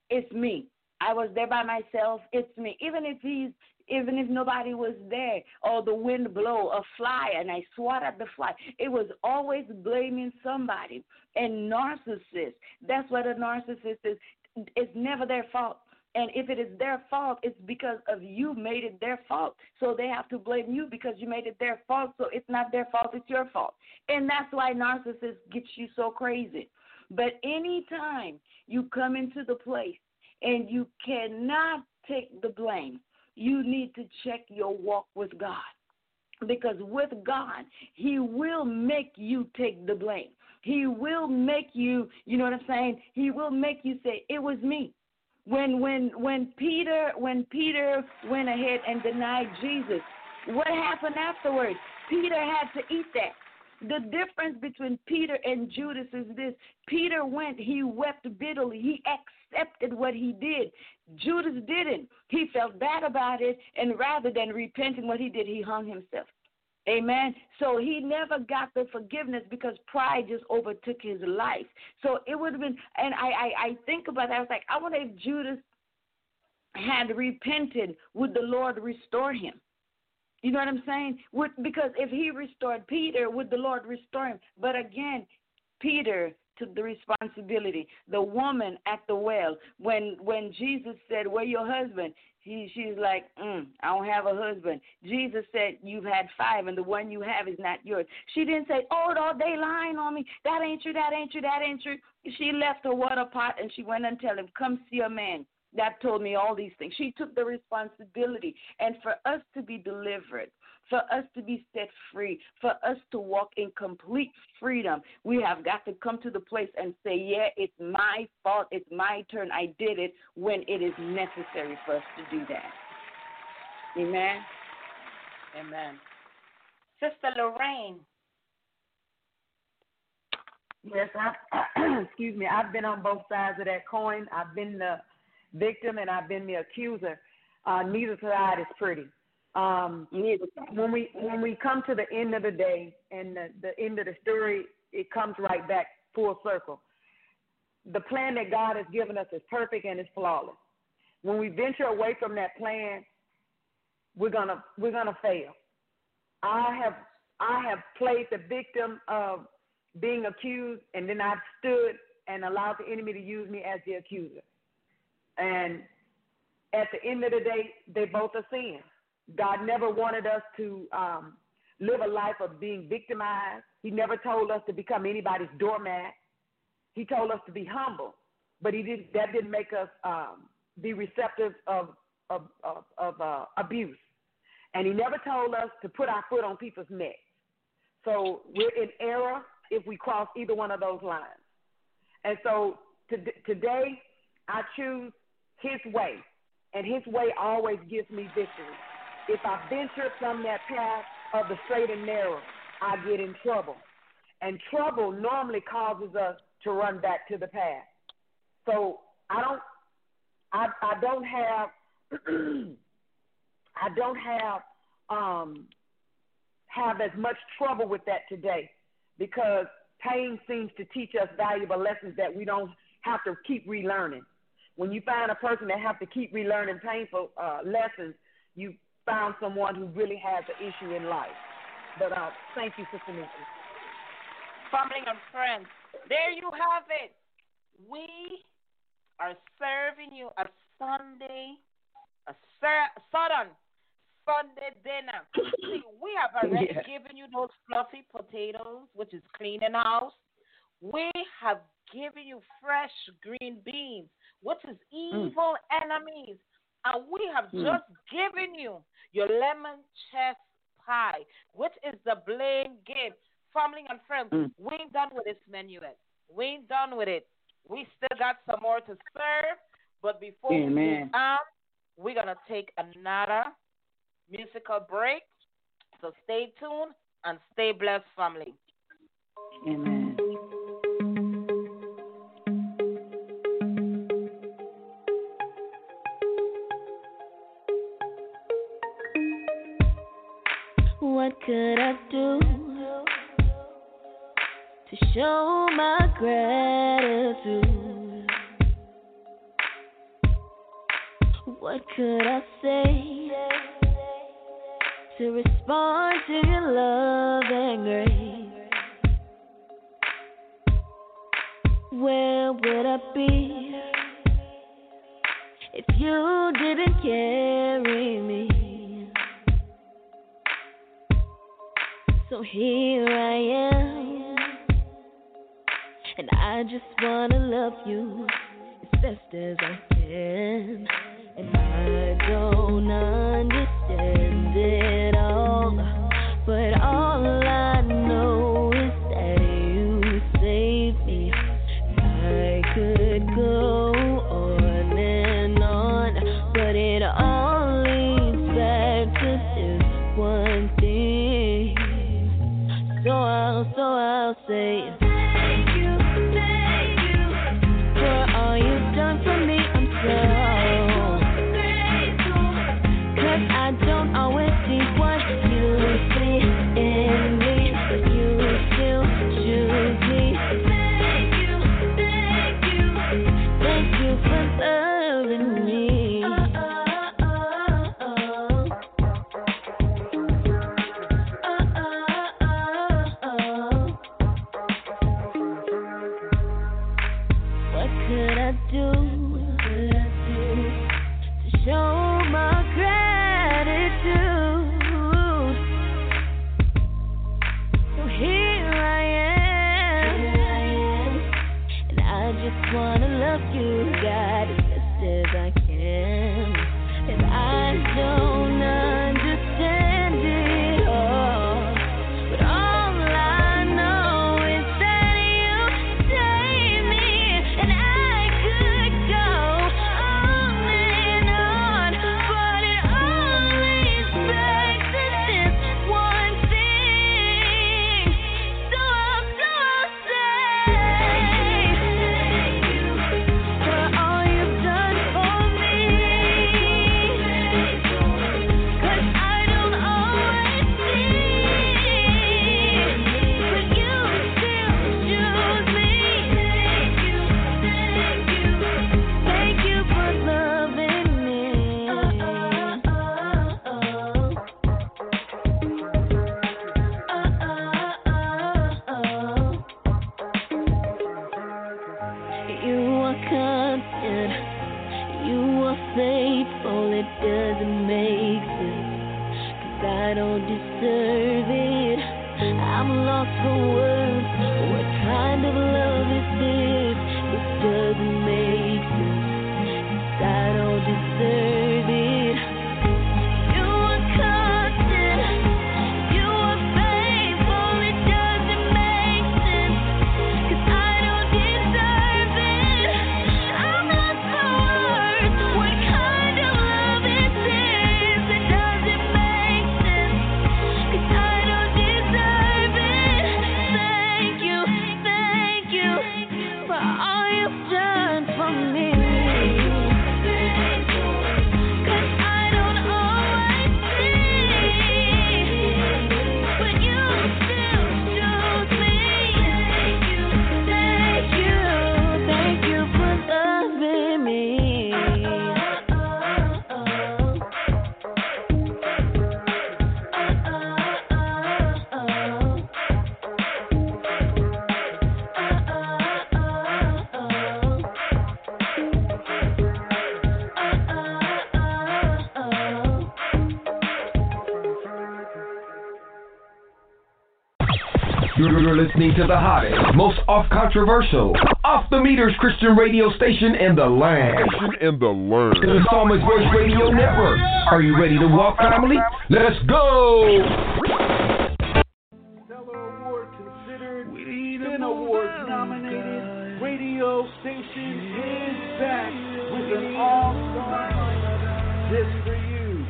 it's me. I was there by myself. It's me. Even if he's even if nobody was there or the wind blow a fly and I swat at the fly. It was always blaming somebody. And narcissist, that's what a narcissist is. It's never their fault. And if it is their fault, it's because of you made it their fault. So they have to blame you because you made it their fault. So it's not their fault, it's your fault. And that's why narcissist gets you so crazy. But anytime you come into the place and you cannot take the blame, you need to check your walk with God. Because with God, He will make you take the blame. He will make you, you know what I'm saying? He will make you say, It was me. When when when Peter when Peter went ahead and denied Jesus, what happened afterwards? Peter had to eat that. The difference between Peter and Judas is this Peter went, he wept bitterly, he accepted what he did. Judas didn't. He felt bad about it, and rather than repenting what he did, he hung himself. Amen. So he never got the forgiveness because pride just overtook his life. So it would have been, and I, I, I think about that. I was like, I wonder if Judas had repented, would the Lord restore him? You know what I'm saying? Would, because if he restored Peter, would the Lord restore him? But again, Peter took the responsibility. The woman at the well, when when Jesus said, "Where your husband?" He she's like, mm, "I don't have a husband." Jesus said, "You've had five, and the one you have is not yours." She didn't say, "Oh, they lying on me. That ain't true. That ain't true. That ain't true." She left her water pot and she went and tell him, "Come see a man." That told me all these things. She took the responsibility. And for us to be delivered, for us to be set free, for us to walk in complete freedom, we have got to come to the place and say, Yeah, it's my fault. It's my turn. I did it when it is necessary for us to do that. Amen. Amen. Sister Lorraine. Yes, I, excuse me. I've been on both sides of that coin. I've been the victim and I've been the accuser. Uh, neither side is pretty. Um, when we when we come to the end of the day and the, the end of the story, it comes right back full circle. The plan that God has given us is perfect and it's flawless. When we venture away from that plan, we're gonna we're gonna fail. I have I have played the victim of being accused, and then I've stood and allowed the enemy to use me as the accuser. And at the end of the day, they both are sin. God never wanted us to um, live a life of being victimized. He never told us to become anybody's doormat. He told us to be humble, but he didn't. that didn't make us um, be receptive of of, of, of uh, abuse. And he never told us to put our foot on people's necks. So we're in error if we cross either one of those lines. And so to, today, I choose his way, and his way always gives me victory. If I venture from that path of the straight and narrow, I get in trouble. And trouble normally causes us to run back to the path. So I don't I I don't have I don't have um, have as much trouble with that today because pain seems to teach us valuable lessons that we don't have to keep relearning. When you find a person that have to keep relearning painful uh, lessons, you found someone who really has an issue in life. But uh, thank you, Sister Nikki. Family and friends, there you have it. We are serving you a Sunday, a Southern Sunday dinner. See, we have already yeah. given you those fluffy potatoes, which is cleaning house. We have given you fresh green beans, which is mm. evil mm. enemies. And we have mm. just given you your lemon chess pie, which is the blame game. Family and friends, mm. we ain't done with this menu yet. We ain't done with it. We still got some more to serve. But before Amen. we move on, we're going to take another musical break. So stay tuned and stay blessed, family. Amen. I do to show my gratitude? What could I say? to respond to your love and grace. Where would I be if you didn't carry me? So here I am, and I just wanna love you as best as I can, and I don't understand it. Listening to the hottest, most off controversial, off the meters Christian radio station in the land. In the land. The Psalmist Voice Radio Network. Are you ready to walk, family? Let's go! Stellar Award considered, Spin Awards nominated, radio station is back with an all-star lineup just for you.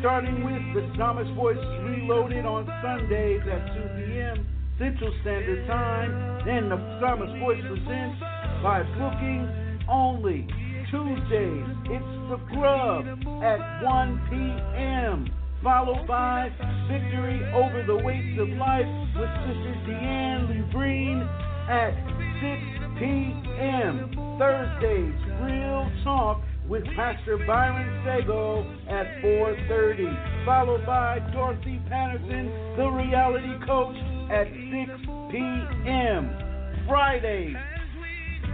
Starting with the Psalmist Voice Reloaded on Sundays at 2 p.m. Central Standard Time. Then the Psalmist Voice presents by booking only. Tuesdays, it's The Grub at 1 p.m. Followed by Victory Over the Weights of Life with Sister Deanne Lubreen at 6 p.m. Thursdays, Real Talk with Pastor Byron Sago at 4.30. Followed by Dorothy Patterson, the reality coach, at 6 p.m. Fridays,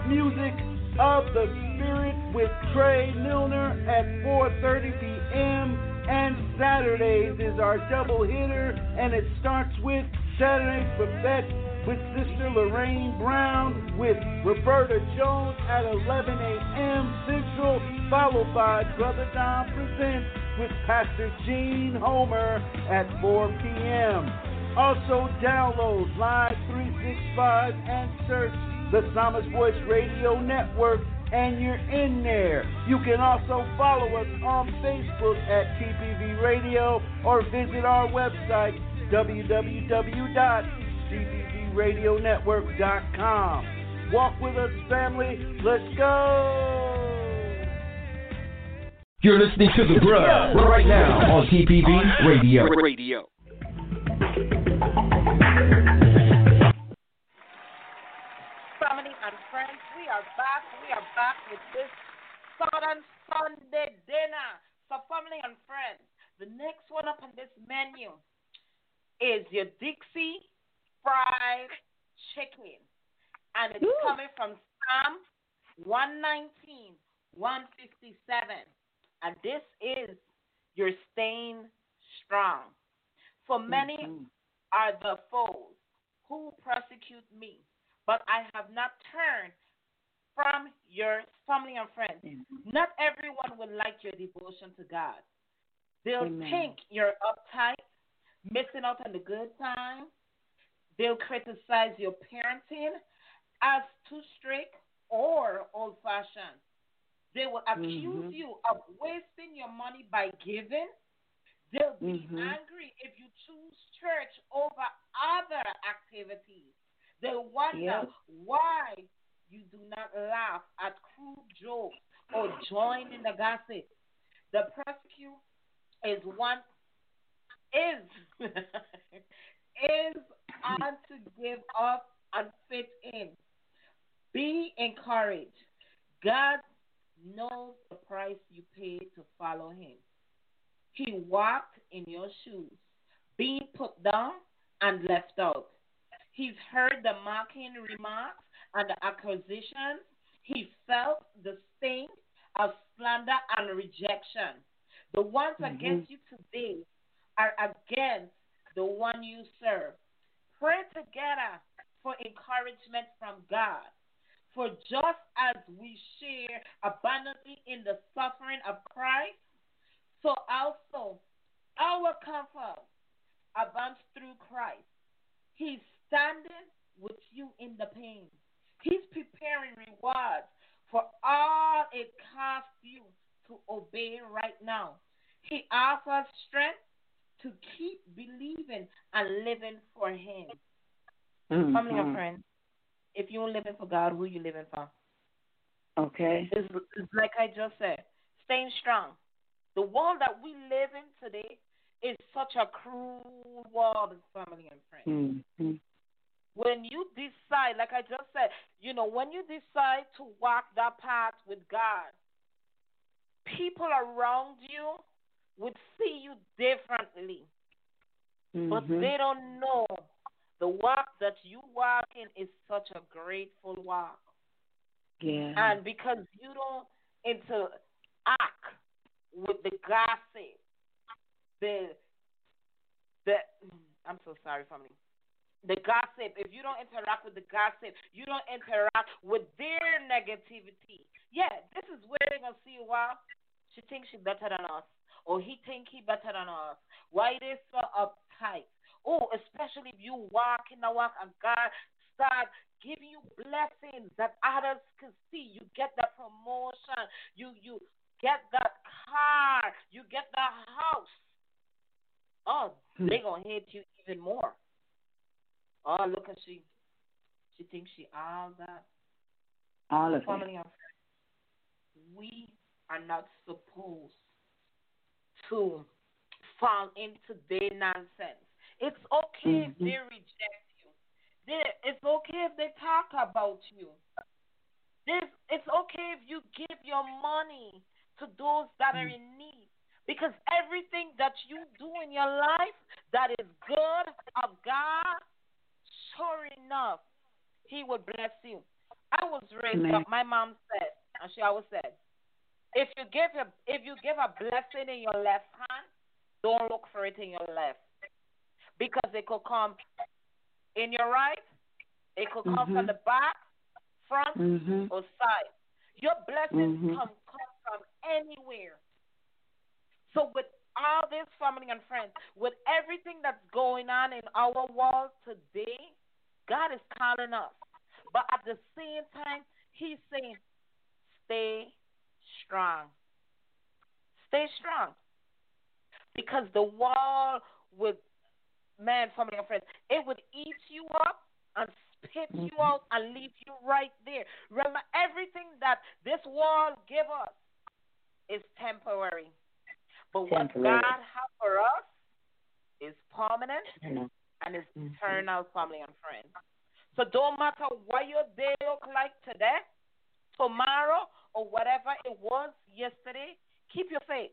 Music of the Spirit with Trey Milner at 4.30 p.m. And Saturdays is our double hitter, and it starts with Saturday's Buffet with Sister Lorraine Brown with Roberta Jones at 11 a.m. Central, followed by Brother Don Presents with Pastor Gene Homer at 4 p.m. Also download Live 365 and search the Psalmist Voice Radio Network and you're in there. You can also follow us on Facebook at TPV Radio or visit our website www.tpvradionetwork.com. Walk with us, family. Let's go. You're listening to The Grub right now on TPV Radio. Radio. Family and friends, we are back. We are back with this Southern Sunday dinner. So, family and friends, the next one up on this menu is your Dixie fried chicken. And it's Ooh. coming from Psalm 119, 157. And this is your staying strong. For many are the foes who persecute me, but I have not turned from your family and friends. Not everyone will like your devotion to God. They'll Amen. think you're uptight, missing out on the good time. They'll criticize your parenting as too strict or old fashioned. They will accuse Mhm. you of wasting your money by giving. They'll be Mhm. angry if you choose church over other activities. They'll wonder Yep. why you do not laugh at crude jokes or join in the gossip. The persecute is one is is on to give up and fit in. Be encouraged. God knows the price you paid to follow him. He walked in your shoes, being put down and left out. He's heard the mocking remarks and the accusations. He felt the sting of slander and rejection. The ones mm-hmm. against you today are against the one you serve. Pray together for encouragement from God. For just as we share abundantly in the suffering of Christ, so also our comfort abounds through Christ. He's standing with you in the pain. He's preparing rewards for all it costs you to obey right now. He offers strength to keep believing and living for Him. Family and Mhm. friends, if you're living for God, who you living for? Okay. It's, it's like I just said, staying strong. The world that we live in today is such a cruel world, family and friends. Mhm. When you decide, like I just said, you know, when you decide to walk that path with God, people around you would see you differently, but Mhm. they don't know the walk that you walk in is such a grateful walk. Yeah. And because you don't interact with the gossip, the the I'm so sorry, family. the gossip, if you don't interact with the gossip, you don't interact with their negativity. Yeah, this is where they're gonna see wow, she thinks she's better than us. Or he think he better than us. Why they so uptight? Oh, especially if you walk in the walk and God start giving you blessings that others can see. You get that promotion. You you get that car. You get that house. Oh, hmm. they gonna hate you even more. Oh, look at she. She thinks she all that. All of Family it. We are not supposed to fall into their nonsense. It's okay mm-hmm. if they reject you. it's okay if they talk about you. This, it's okay if you give your money to those that are in need. Because everything that you do in your life that is good of God, sure enough, He would bless you. I was raised Amen. up. My mom said, and she always said, if you give a if you give a blessing in your left hand, don't look for it in your left, because it could come in your right, it could come mm-hmm. from the back, front, mm-hmm. or side. Your blessings mm-hmm. come come anywhere. So with all this family and friends, with everything that's going on in our world today, God is calling us. But at the same time, He's saying, stay strong. Stay strong. Because the wall would, man, family and friends, it would eat you up and spit you out and leave you right there. Remember, everything that this wall give us is temporary. But temporary. what God has for us is permanent and is mm-hmm. eternal family and friends. So don't matter what your day look like today, tomorrow, or whatever it was yesterday, keep your faith.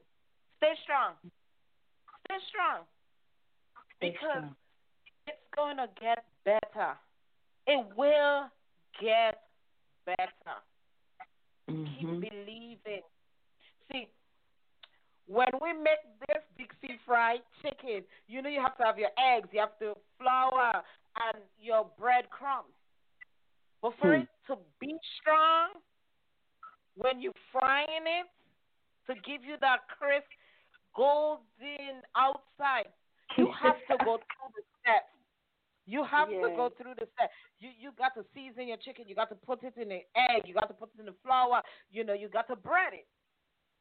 Stay strong. Stay strong. Because it's going to get better. It will get better. Mm-hmm. Keep believing. When we make this Dixie fried chicken, you know you have to have your eggs, you have to flour and your breadcrumbs. But for hmm. it to be strong, when you're frying it, to give you that crisp golden outside, you have to go through the steps. You have to go through the steps. You you got to season your chicken. You got to put it in the egg. You got to put it in the flour. You know, you got to bread it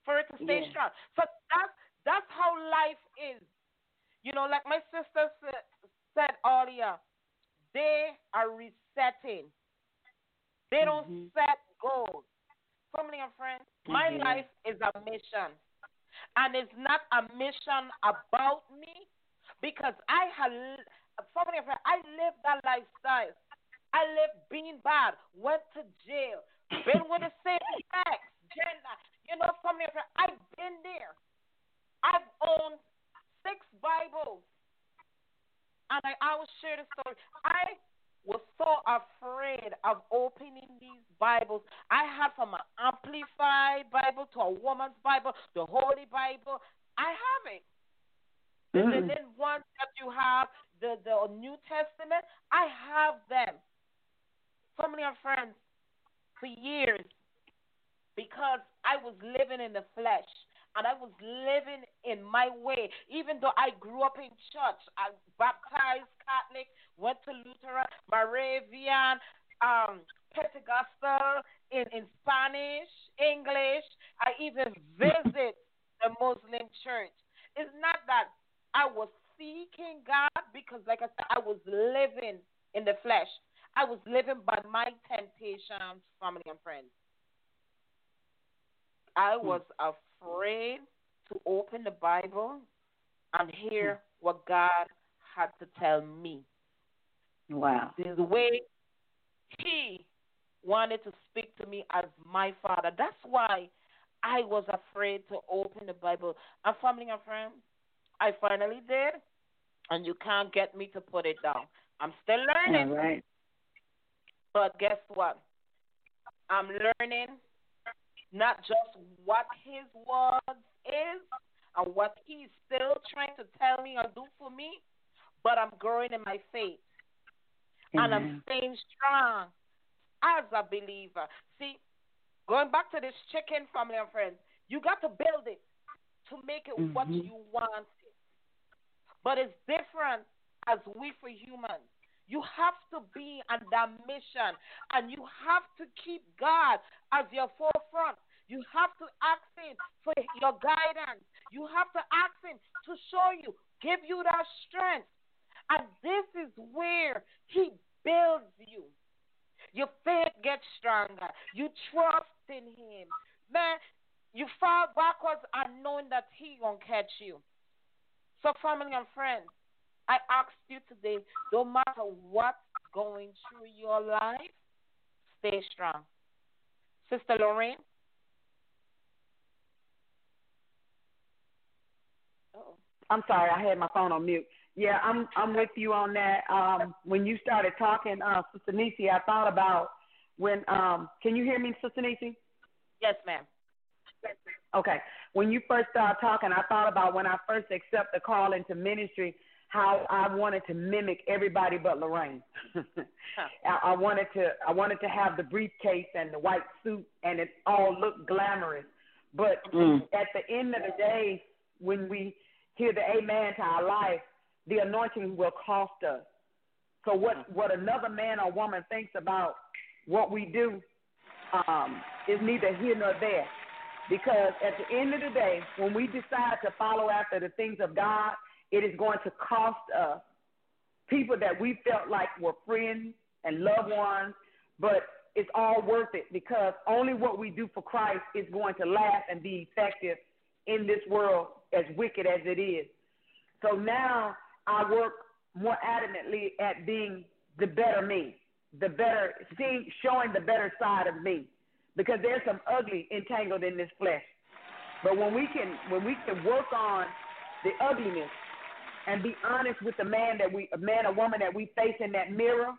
for it to stay yeah. strong. So that's that's how life is. You know, like my sister said, earlier, they are resetting. They don't mm-hmm. set goals. Family and friends, my mm-hmm. life is a mission. And it's not a mission about me because I have, family and friends, I live that lifestyle. I lived being bad, went to jail, been with the same sex, gender, you know, friends, I've been there. I've owned six Bibles. And I always share the story. I was so afraid of opening these Bibles. I had from an amplified Bible to a woman's Bible, the Holy Bible. I have it. Mm. And then one that you have, the, the New Testament, I have them. So many of friends, for years, because I was living in the flesh and I was living in my way. Even though I grew up in church, I baptized Catholic, went to Lutheran, Moravian, um, Pentecostal, in, in Spanish, English. I even visit the Muslim church. It's not that I was seeking God because, like I said, I was living in the flesh. I was living by my temptations, family and friends. I hmm. was afraid to open the Bible and hear hmm. what God had to tell me. Wow. The way He wanted to speak to me as my Father. That's why I was afraid to open the Bible. And family and friends, I finally did, and you can't get me to put it down. I'm still learning. All right. But guess what? I'm learning not just what his words is and what he's still trying to tell me or do for me, but I'm growing in my faith. and I'm staying strong as a believer. See, going back to this chicken family and friends, you got to build it to make it Mm-hmm. what you want it. But it's different as we for humans. You have to be on that mission and you have to keep God as your forefront. You have to ask Him for your guidance. You have to ask Him to show you, give you that strength. And this is where He builds you. Your faith gets stronger. You trust in Him. Man, you fall backwards and knowing that He gonna catch you. So, family and friends, I ask you today, no matter what's going through your life, stay strong. Sister Lorraine. I'm sorry, I had my phone on mute. Yeah, I'm I'm with you on that. Um, when you started talking, uh, Sister Nisi, I thought about when. Um, can you hear me, Sister Nisi? Yes, ma'am. Yes ma'am. Okay. When you first started talking, I thought about when I first accepted the call into ministry, how I wanted to mimic everybody but Lorraine. I, I wanted to I wanted to have the briefcase and the white suit, and it all looked glamorous. But Mm. at the end of the day, when we hear the amen to our life, the anointing will cost us. So what what another man or woman thinks about what we do um, is neither here nor there. Because at the end of the day, when we decide to follow after the things of God, it is going to cost us people that we felt like were friends and loved ones, but it's all worth it because only what we do for Christ is going to last and be effective in this world as wicked as it is. So now I work more adamantly at being the better me, the better, seeing, showing the better side of me, because there's some ugly entangled in this flesh. But when we can, when we can work on the ugliness and be honest with the man that we, a man or woman that we face in that mirror,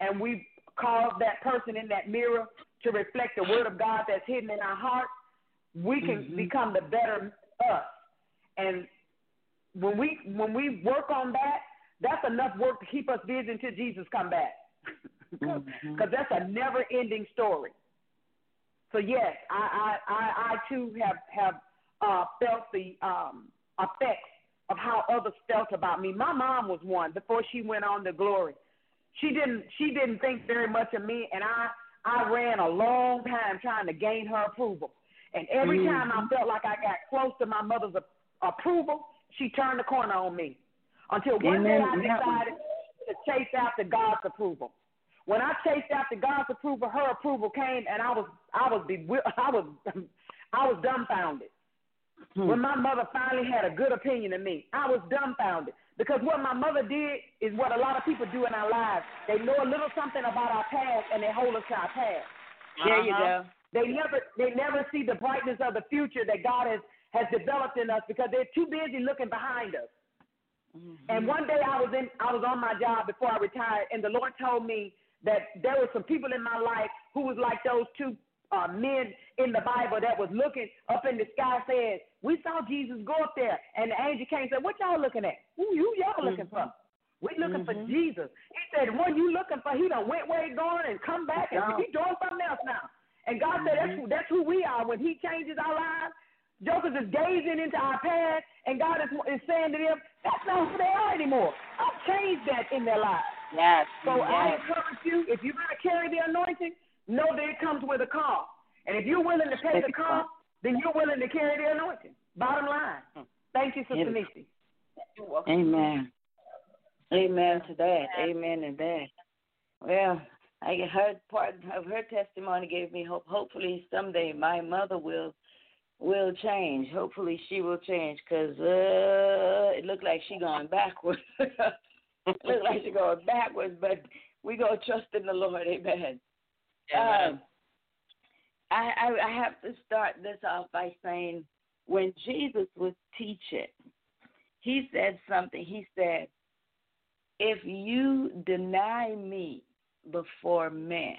and we cause that person in that mirror to reflect the word of God that's hidden in our heart, we can Mhm. become the better us. And when we when we work on that, that's enough work to keep us busy until Jesus come back. Because Mhm. that's a never-ending story. So yes, I I I, I too have have uh, felt the um, effects of how others felt about me. My mom was one before she went on to glory. She didn't she didn't think very much of me, and I I ran a long time trying to gain her approval. And every Mhm. time I felt like I got close to my mother's a- approval, she turned the corner on me. Until one day I decided to chase after God's approval. When I chased after God's approval, her approval came, and I was I was bewil- I was I was dumbfounded. Hmm. When my mother finally had a good opinion of me, I was dumbfounded because what my mother did is what a lot of people do in our lives. They know a little something about our past and they hold us to our past. There you go. They never they never see the brightness of the future that God has has developed in us because they're too busy looking behind us. And one day I was in I was on my job before I retired and the Lord told me that there were some people in my life who was like those two uh, men in the Bible that was looking up in the sky said, We saw Jesus go up there and the angel came and said, What y'all looking at? Who you y'all looking for? We looking for Mhm. Jesus. He said, What you looking for? He done went where he going and come back and Yeah. he doing something else now. And God said that's who that's who we are. When he changes our lives, Jokers is gazing into our past, and God is, is saying to them, that's not who they are anymore. I've changed that in their lives. Yes. So I encourage you, if you're going to carry the anointing, know that it comes with a cost. And if you're willing to pay the cost, then you're willing to carry the anointing. Bottom line. Thank you, Sister Yeah. Nisi. Amen. Amen to that. Amen to that. Well, I heard part of her testimony gave me hope. Hopefully someday my mother will will change. Hopefully she will change because uh, it looked like she going backwards. it looked like she going backwards, but we gonna trust in the Lord. Amen. Um, I, I I have to start this off by saying when Jesus was teaching, he said something. He said, If you deny me before men,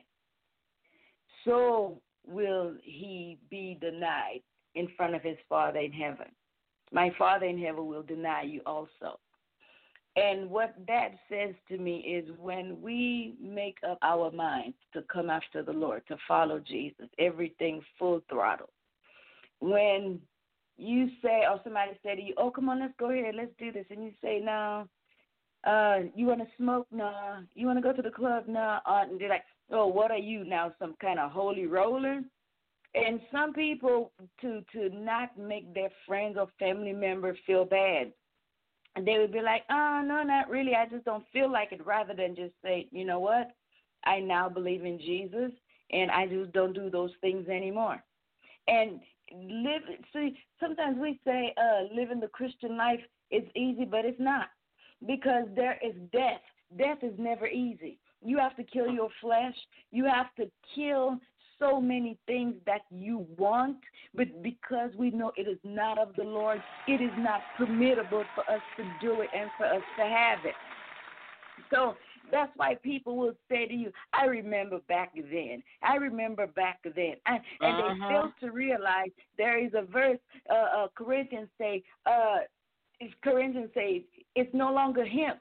so will he be denied in front of his Father in heaven. My Father in heaven will deny you also. And what that says to me is when we make up our minds to come after the Lord, to follow Jesus, everything full throttle. When you say, or somebody say to you, "Oh, come on, let's go here, let's do this," and you say, "No, uh, you want to smoke? No. You want to go to the club? No." Uh, and they're like, "Oh, what are you now? Some kind of holy roller?" And some people to to not make their friends or family member feel bad they would be like, oh, no, not really. I just don't feel like it, rather than just say, you know what? I now believe in Jesus and I just don't do those things anymore. And live, see, sometimes we say uh, living the Christian life is easy, but it's not because there is death. Death is never easy. You have to kill your flesh. You have to kill so many things that you want, but because we know it is not of the Lord, it is not permittable for us to do it and for us to have it. So that's why people will say to you, I remember back then. I remember back then. And, and uh-huh. they fail to realize there is a verse, uh, uh, Corinthians say, uh, Corinthians say, it's no longer him.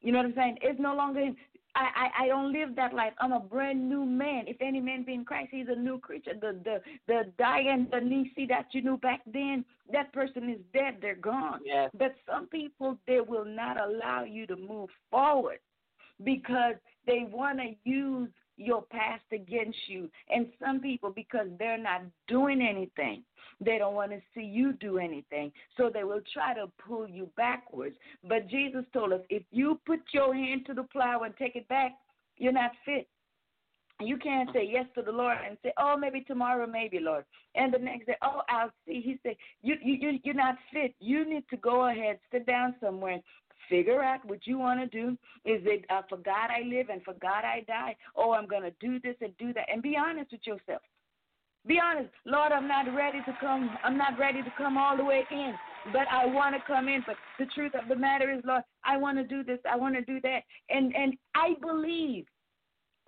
You know what I'm saying? It's no longer him. I, I, I don't live that life. I'm a brand new man. If any man be in Christ, he's a new creature. The the the Diane the Nisi that you knew back then, that person is dead. They're gone. Yes. But some people they will not allow you to move forward because they want to use your past against you. And some people, because they're not doing anything, they don't want to see you do anything. So they will try to pull you backwards. But Jesus told us if you put your hand to the plow and take it back, you're not fit. You can't say yes to the Lord and say, "Oh, maybe tomorrow, maybe Lord," and the next day, "Oh, I'll see." He said, "You, you, you're not fit. You need to go ahead, sit down somewhere, Figure out what you want to do. Is it uh, for God I live and for God I die? Oh, I'm going to do this and do that. And be honest with yourself. Be honest. Lord, I'm not ready to come. I'm not ready to come all the way in, but I want to come in. But the truth of the matter is, Lord, I want to do this. I want to do that. And and I believe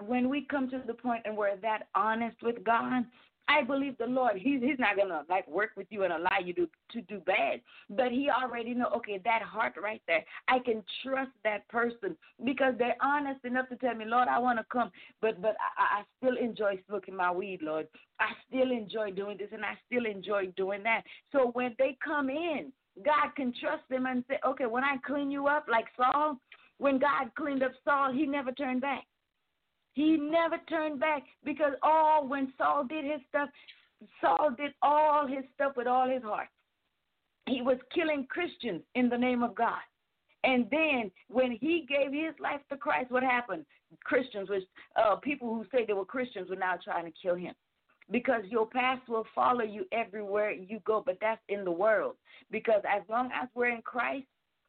when we come to the point and we're that honest with God, I believe the Lord, He's He's not gonna like work with you and allow you to to do bad. But He already know, okay, that heart right there, I can trust that person because they're honest enough to tell me, Lord, I want to come, but but I, I still enjoy smoking my weed, Lord. I still enjoy doing this and I still enjoy doing that. So when they come in, God can trust them and say, okay, when I clean you up like Saul, when God cleaned up Saul, he never turned back. He never turned back because all when Saul did his stuff, Saul did all his stuff with all his heart. He was killing Christians in the name of God. And then when he gave his life to Christ, what happened? Christians, which uh, people who say they were Christians, were now trying to kill him. Because your past will follow you everywhere you go, but that's in the world. Because as long as we're in Christ,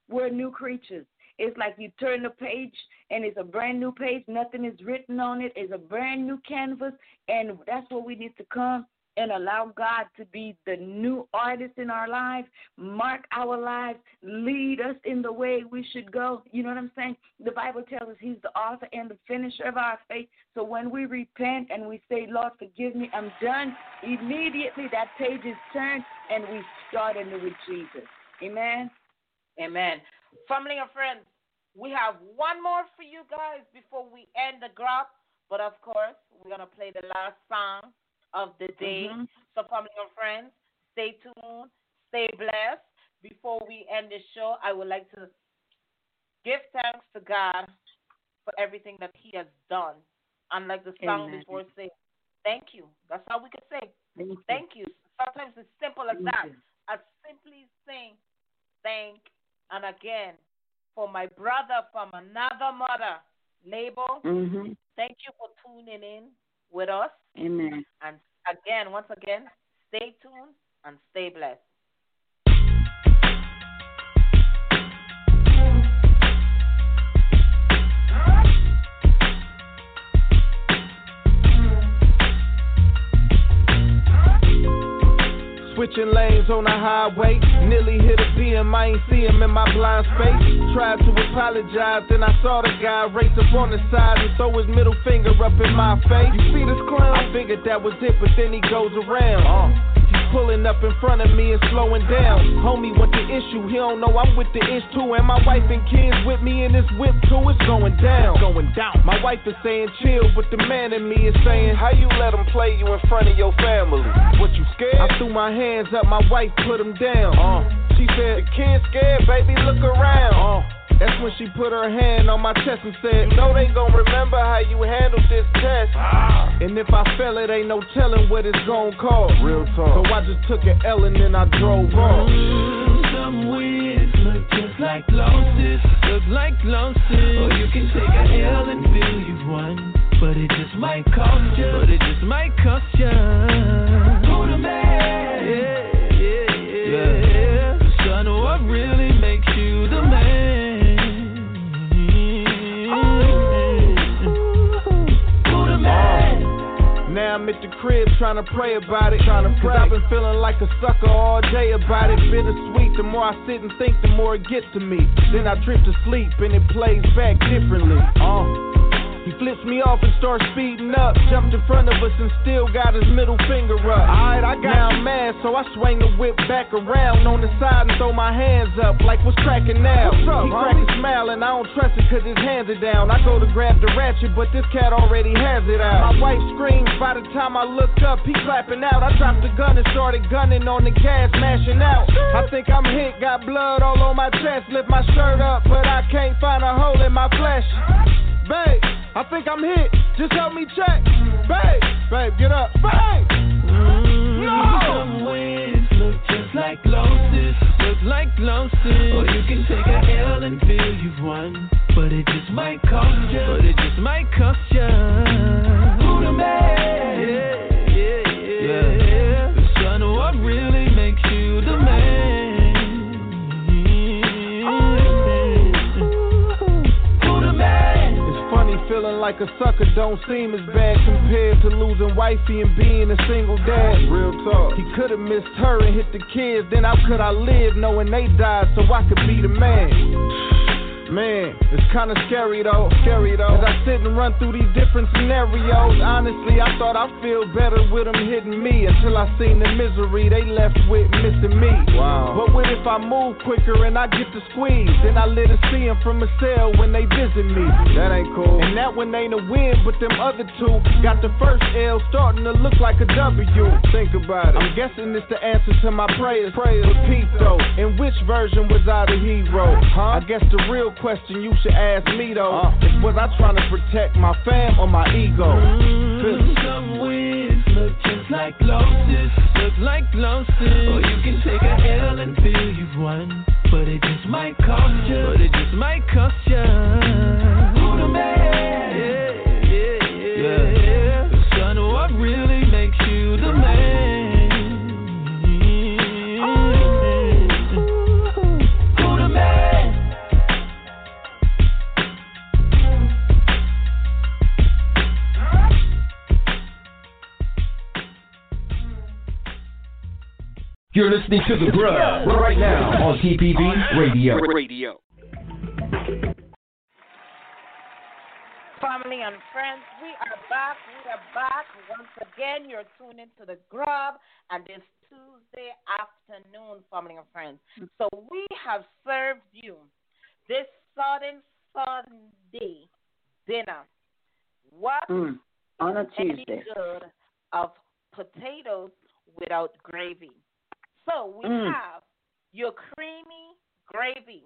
we're new creatures. It's like you turn the page and it's a brand new page. Nothing is written on it. It's a brand new canvas. And that's what we need to come and allow God to be the new artist in our lives, mark our lives, lead us in the way we should go. You know what I'm saying? The Bible tells us He's the author and the finisher of our faith. So when we repent and we say, Lord, forgive me, I'm done, immediately that page is turned and we start anew with Jesus. Amen. Amen. Family and friends, we have one more for you guys before we end the grab. But of course, we're going to play the last song of the day. Mm-hmm. So, family and friends, stay tuned, stay blessed. Before we end the show, I would like to give thanks to God for everything that He has done. Unlike the song Amen. before, say, Thank you. That's how we can say, Thank you. Thank you. Sometimes it's simple as thank that. You. As simply saying, Thank and again, for my brother from another mother, label, mm-hmm. thank you for tuning in with us. Amen. And again, once again, stay tuned and stay blessed. Switching lanes on the highway. Nearly hit a BM, I ain't see him in my blind space. Tried to apologize, then I saw the guy race up on the side and throw his middle finger up in my face. You see this clown? I figured that was it, but then he goes around. Uh pulling up in front of me and slowing down. Homie, what the issue? He don't know I'm with the ish too. And my wife and kids with me in this whip too. It's going down. Going down. My wife is saying chill, but the man in me is saying, How you let him play you in front of your family? What you scared? I threw my hands up, my wife put him down. Uh. She said, The kid's scared, baby, look around. Uh. That's when she put her hand on my chest and said, You know they gon' remember how you handled this test. Ah. And if I fail, it ain't no telling what it's gon' cost. Real talk. So I just took an L and then I drove off. Mm, some wins look just like losses. Look like losses. Or you can take a L and feel you've won. But it just might cost you. But it just might cost you. I'm at the crib trying to pray about it. Trying to pray. I've been feeling like a sucker all day about it. Bittersweet. The more I sit and think, the more it gets to me. Then I trip to sleep and it plays back differently. Uh. He flips me off and starts speeding up. Jumped in front of us and still got his middle finger up. Alright, I got now I'm mad, so I swing the whip back around on the side and throw my hands up like what's cracking now. What's up, he crack a smile and I don't trust it cause his hands are down. I go to grab the ratchet, but this cat already has it out. My wife screams by the time I looked up, he clapping out. I dropped the gun and started gunning on the gas, mashing out. I think I'm hit, got blood all on my chest. Lift my shirt up, but I can't find a hole in my flesh. Babe, I think I'm hit. Just help me check. Babe, babe, get up. Babe! Mm, no! Some wins look just like losses. Look like losses. Or you can take a L and feel you've won. But it just might cost you. But it just might cost you. A sucker don't seem as bad compared to losing wifey and being a single dad. Real talk. He could have missed her and hit the kids, then how could I live knowing they died so I could be the man? Man, it's kinda scary though, scary though. As I sit and run through these different scenarios, honestly, I thought I'd feel better with them hitting me until I seen the misery they left with missing me. Wow. But what if I move quicker and I get the squeeze? Then I let it see them from a cell when they visit me. That ain't cool. And that one ain't a win, but them other two got the first L starting to look like a W. Think about it. I'm guessing it's the answer to my prayers. Prayers. Repeat though, in which version was I the hero? Huh? I guess the real question you should ask me though uh, is was I trying to protect my fam or my ego? Mm, some wins look just like losses, look like losses. Or you can take a L and feel you've won, but it just might cost you. But it just might cost you. You're listening to The Grub right now on TPV Radio. Radio. Family and friends, we are back. We are back once again. You're tuning to The Grub, and it's Tuesday afternoon, family and friends. So we have served you this sudden Sunday dinner. What mm, on a Tuesday good of potatoes without gravy? So we mm. have your creamy gravy.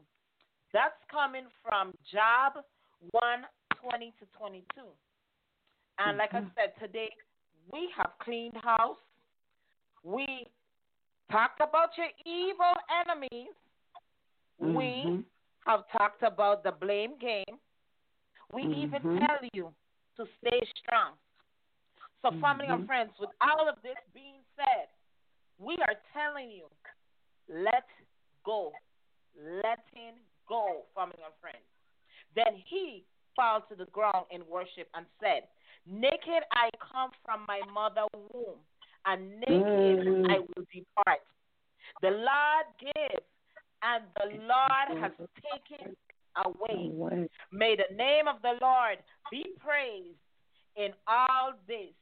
That's coming from Job 120 to 22. And like mm-hmm. I said, today we have cleaned house. We talked about your evil enemies. Mm-hmm. We have talked about the blame game. We mm-hmm. even tell you to stay strong. So, family and mm-hmm. friends, with all of this being we are telling you, let go. Letting go, family and friends. Then he fell to the ground in worship and said, Naked I come from my mother womb, and naked mm. I will depart. The Lord gave, and the Lord has taken away. May the name of the Lord be praised in all this.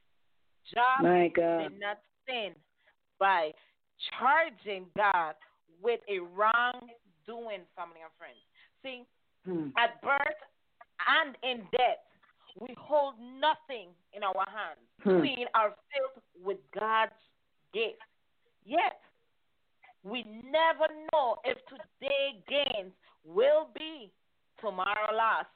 Job my God. did not sin by charging God with a wrongdoing, family and friends. See, Hmm. at birth and in death, we hold nothing in our hands. Hmm. We are filled with God's gift. Yet, we never know if today gains will be tomorrow loss.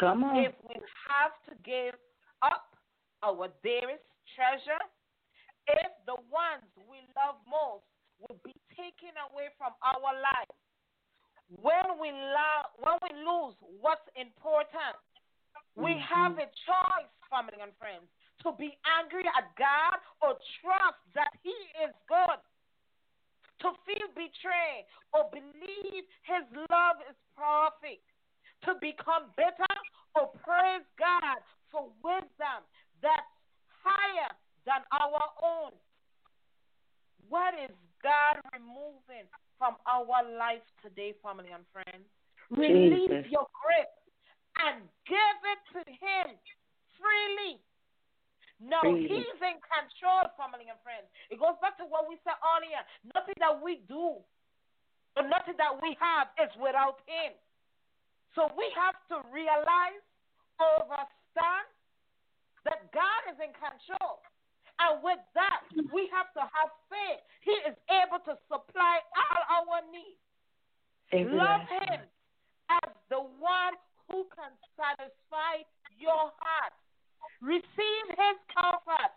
Come on. If we have to give up our dearest treasure, if the ones we love most will be taken away from our lives, when we lo- when we lose what's important, we mm-hmm. have a choice, family and friends, to be angry at God or trust that He is good. To feel betrayed or believe His love is perfect. To become bitter or praise God for wisdom that's higher than our own. What is God removing from our life today, family and friends? Release Jesus. your grip and give it to Him freely. No, Freely. He's in control, family and friends. It goes back to what we said earlier. Nothing that we do or nothing that we have is without Him. So we have to realize, understand that God is in control. And with that, we have to have faith. He is able to supply all our needs. Every Love Him as the one who can satisfy your heart. Receive His comfort.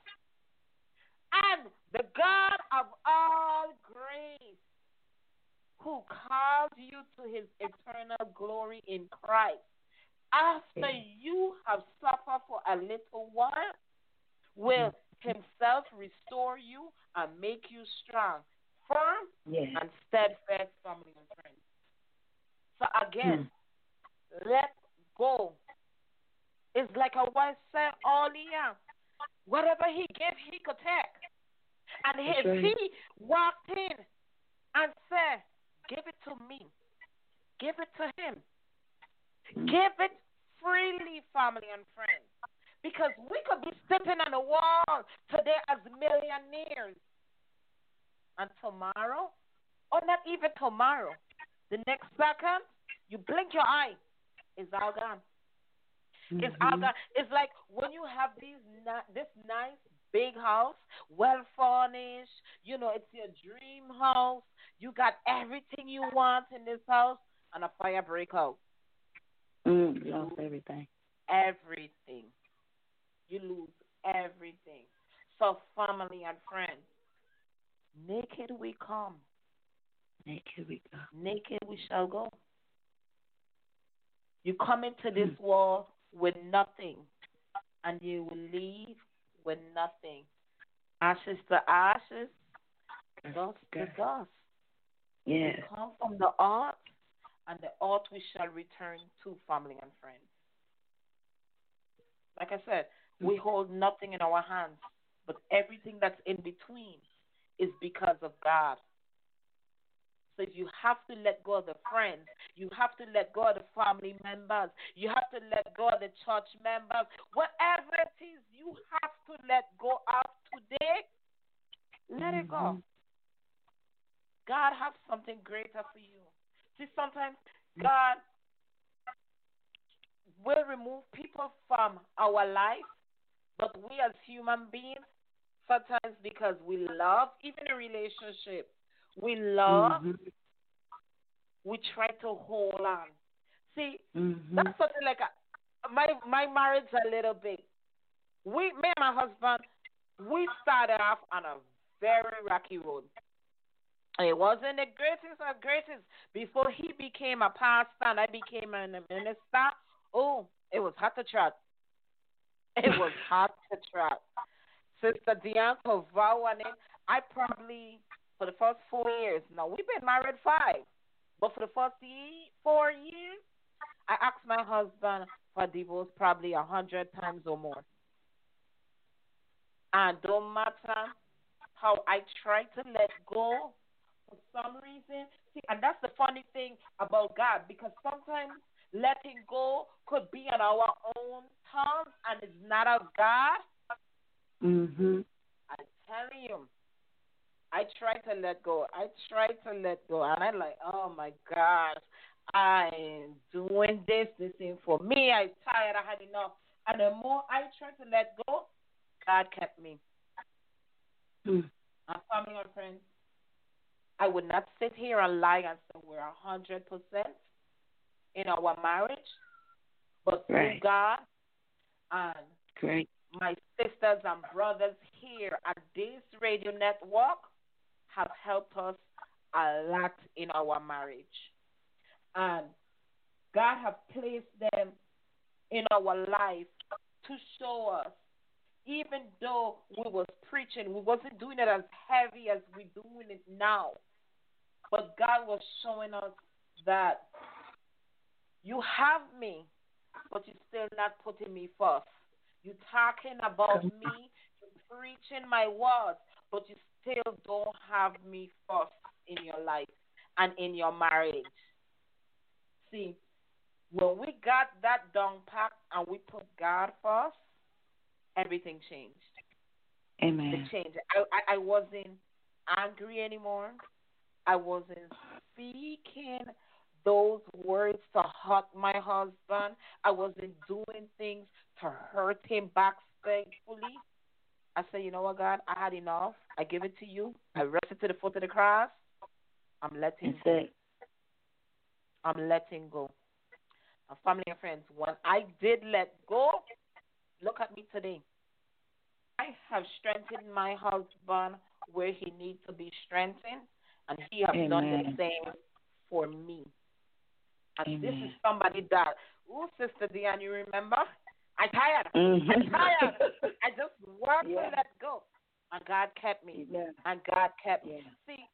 And the God of all grace, who calls you to His eternal glory in Christ, after you have suffered for a little while, will Himself restore you and make you strong, firm, Yes. and steadfast, family and friends. So again, Hmm. let go. It's like I was said earlier. Whatever he gave, he could take. And if right. he walked in and said, Give it to me, give it to him. Give it freely, family and friends. Because we could be sitting on the wall today as millionaires. And tomorrow, or not even tomorrow, the next second, you blink your eye, it's all gone. It's all Mhm. gone. It's like when you have these this nice big house, well furnished. You know, it's your dream house. You got everything you want in this house, and a fire break out. Mm, lost everything. Everything. You lose everything. So, family and friends, naked we come, Naked we go. naked we shall go. You come into this hmm. world with nothing, and you will leave with nothing. Ashes to ashes, dust to dust. Yes. We come from the earth, and the earth we shall return to, family and friends. Like I said, we mm-hmm. hold nothing in our hands, but everything that's in between is because of God. So if you have to let go of the friends. You have to let go of the family members. You have to let go of the church members. Whatever it is you have to let go of today, let it go. Mm-hmm. God has something greater for you. See, sometimes mm-hmm. God will remove people from our life, but we as human beings, sometimes because we love, even a relationship, we love, Mhm. we try to hold on. See, Mhm. that's something like a, my my marriage a little bit. We, me and my husband, we started off on a very rocky road. It wasn't the greatest of greatest. Before he became a pastor and I became a minister, oh, it was hot to trot. It was hard to trot. Sister on it. I probably for the first four years. Now we've been married five, but for the first four years, I asked my husband for divorce probably a hundred times or more. And don't matter how I try to let go, for some reason, see, and that's the funny thing about God because sometimes letting go could be on our own terms and it's not of God. Mhm. I'm telling you, I tried to let go. I tried to let go, and I'm like, oh my gosh, I am doing this. This ain't for me. I'm tired. I had enough. And the more I tried to let go, God kept me. Hmm. I'm family and friends. I would not sit here and lie and say we're a hundred percent in our marriage, but through God and Great. my sisters and brothers here at this radio network have helped us a lot in our marriage. And God have placed them in our life to show us, even though we was preaching, we wasn't doing it as heavy as we doing it now. But God was showing us that you have me, but you're still not putting me first. You're talking about me, you're preaching my words, but you still don't have me first in your life and in your marriage. See, when we got that down pat and we put God first, everything changed. Amen. It changed. I, I, I wasn't angry anymore. I wasn't speaking those words to hurt my husband. I wasn't doing things to hurt him back thankfully. I said, you know what, God, I had enough. I give it to you. I rested to the foot of the cross. I'm letting That's go. it. I'm letting go. Uh, family and friends, when I did let go, look at me today. I have strengthened my husband where he needs to be strengthened, and he has done the same for me. And this is somebody that, oh, Sister Diane, you remember? I'm tired. Mhm. I'm tired. I just worked Yeah. to let go. And God kept me. Amen. And God kept me. Yeah. See,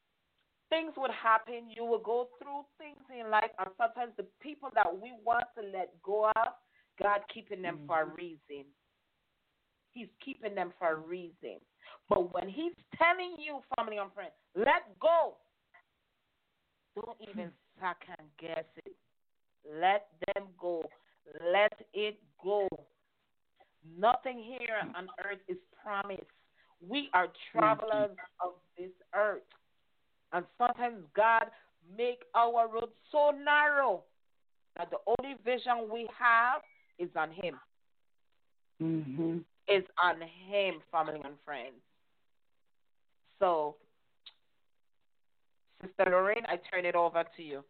things would happen. You will go through things in life, and sometimes the people that we want to let go of, God keeping them for a reason. He's keeping them for a reason. But when He's telling you, family and friends, let go, don't even second guess it. Let them go. Let it go. Nothing here on earth is promised. We are travelers of this earth. And sometimes God make our road so narrow that the only vision we have is on Him. Mm-hmm. Is on Him, family and friends. So, Sister Lorraine, I turn it over to you.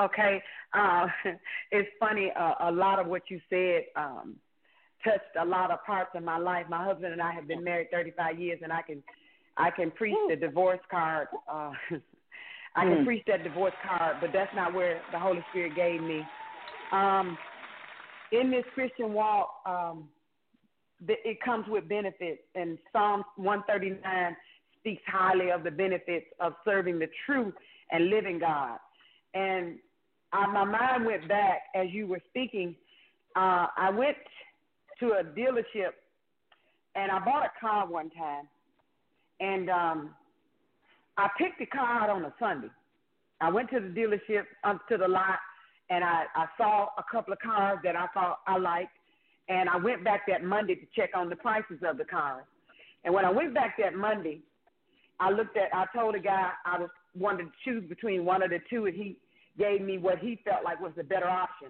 Okay. Uh, it's funny. Uh, a lot of what you said um, touched a lot of parts of my life. My husband and I have been married 35 years, and I can I can preach the divorce card. Uh, I can Mm. preach that divorce card, but that's not where the Holy Spirit gave me. Um, in this Christian walk, um, th- it comes with benefits, and Psalm 139 speaks highly of the benefits of serving the true and living God. And I, my mind went back as you were speaking. Uh, I went to a dealership and I bought a car one time, and um, I picked the car out on a Sunday. I went to the dealership, up to the lot, and I, I saw a couple of cars that I thought I liked, and I went back that Monday to check on the prices of the cars. And when I went back that Monday, I looked at, I told the guy I was wanted to choose between one of the two, and he gave me what he felt like was the better option.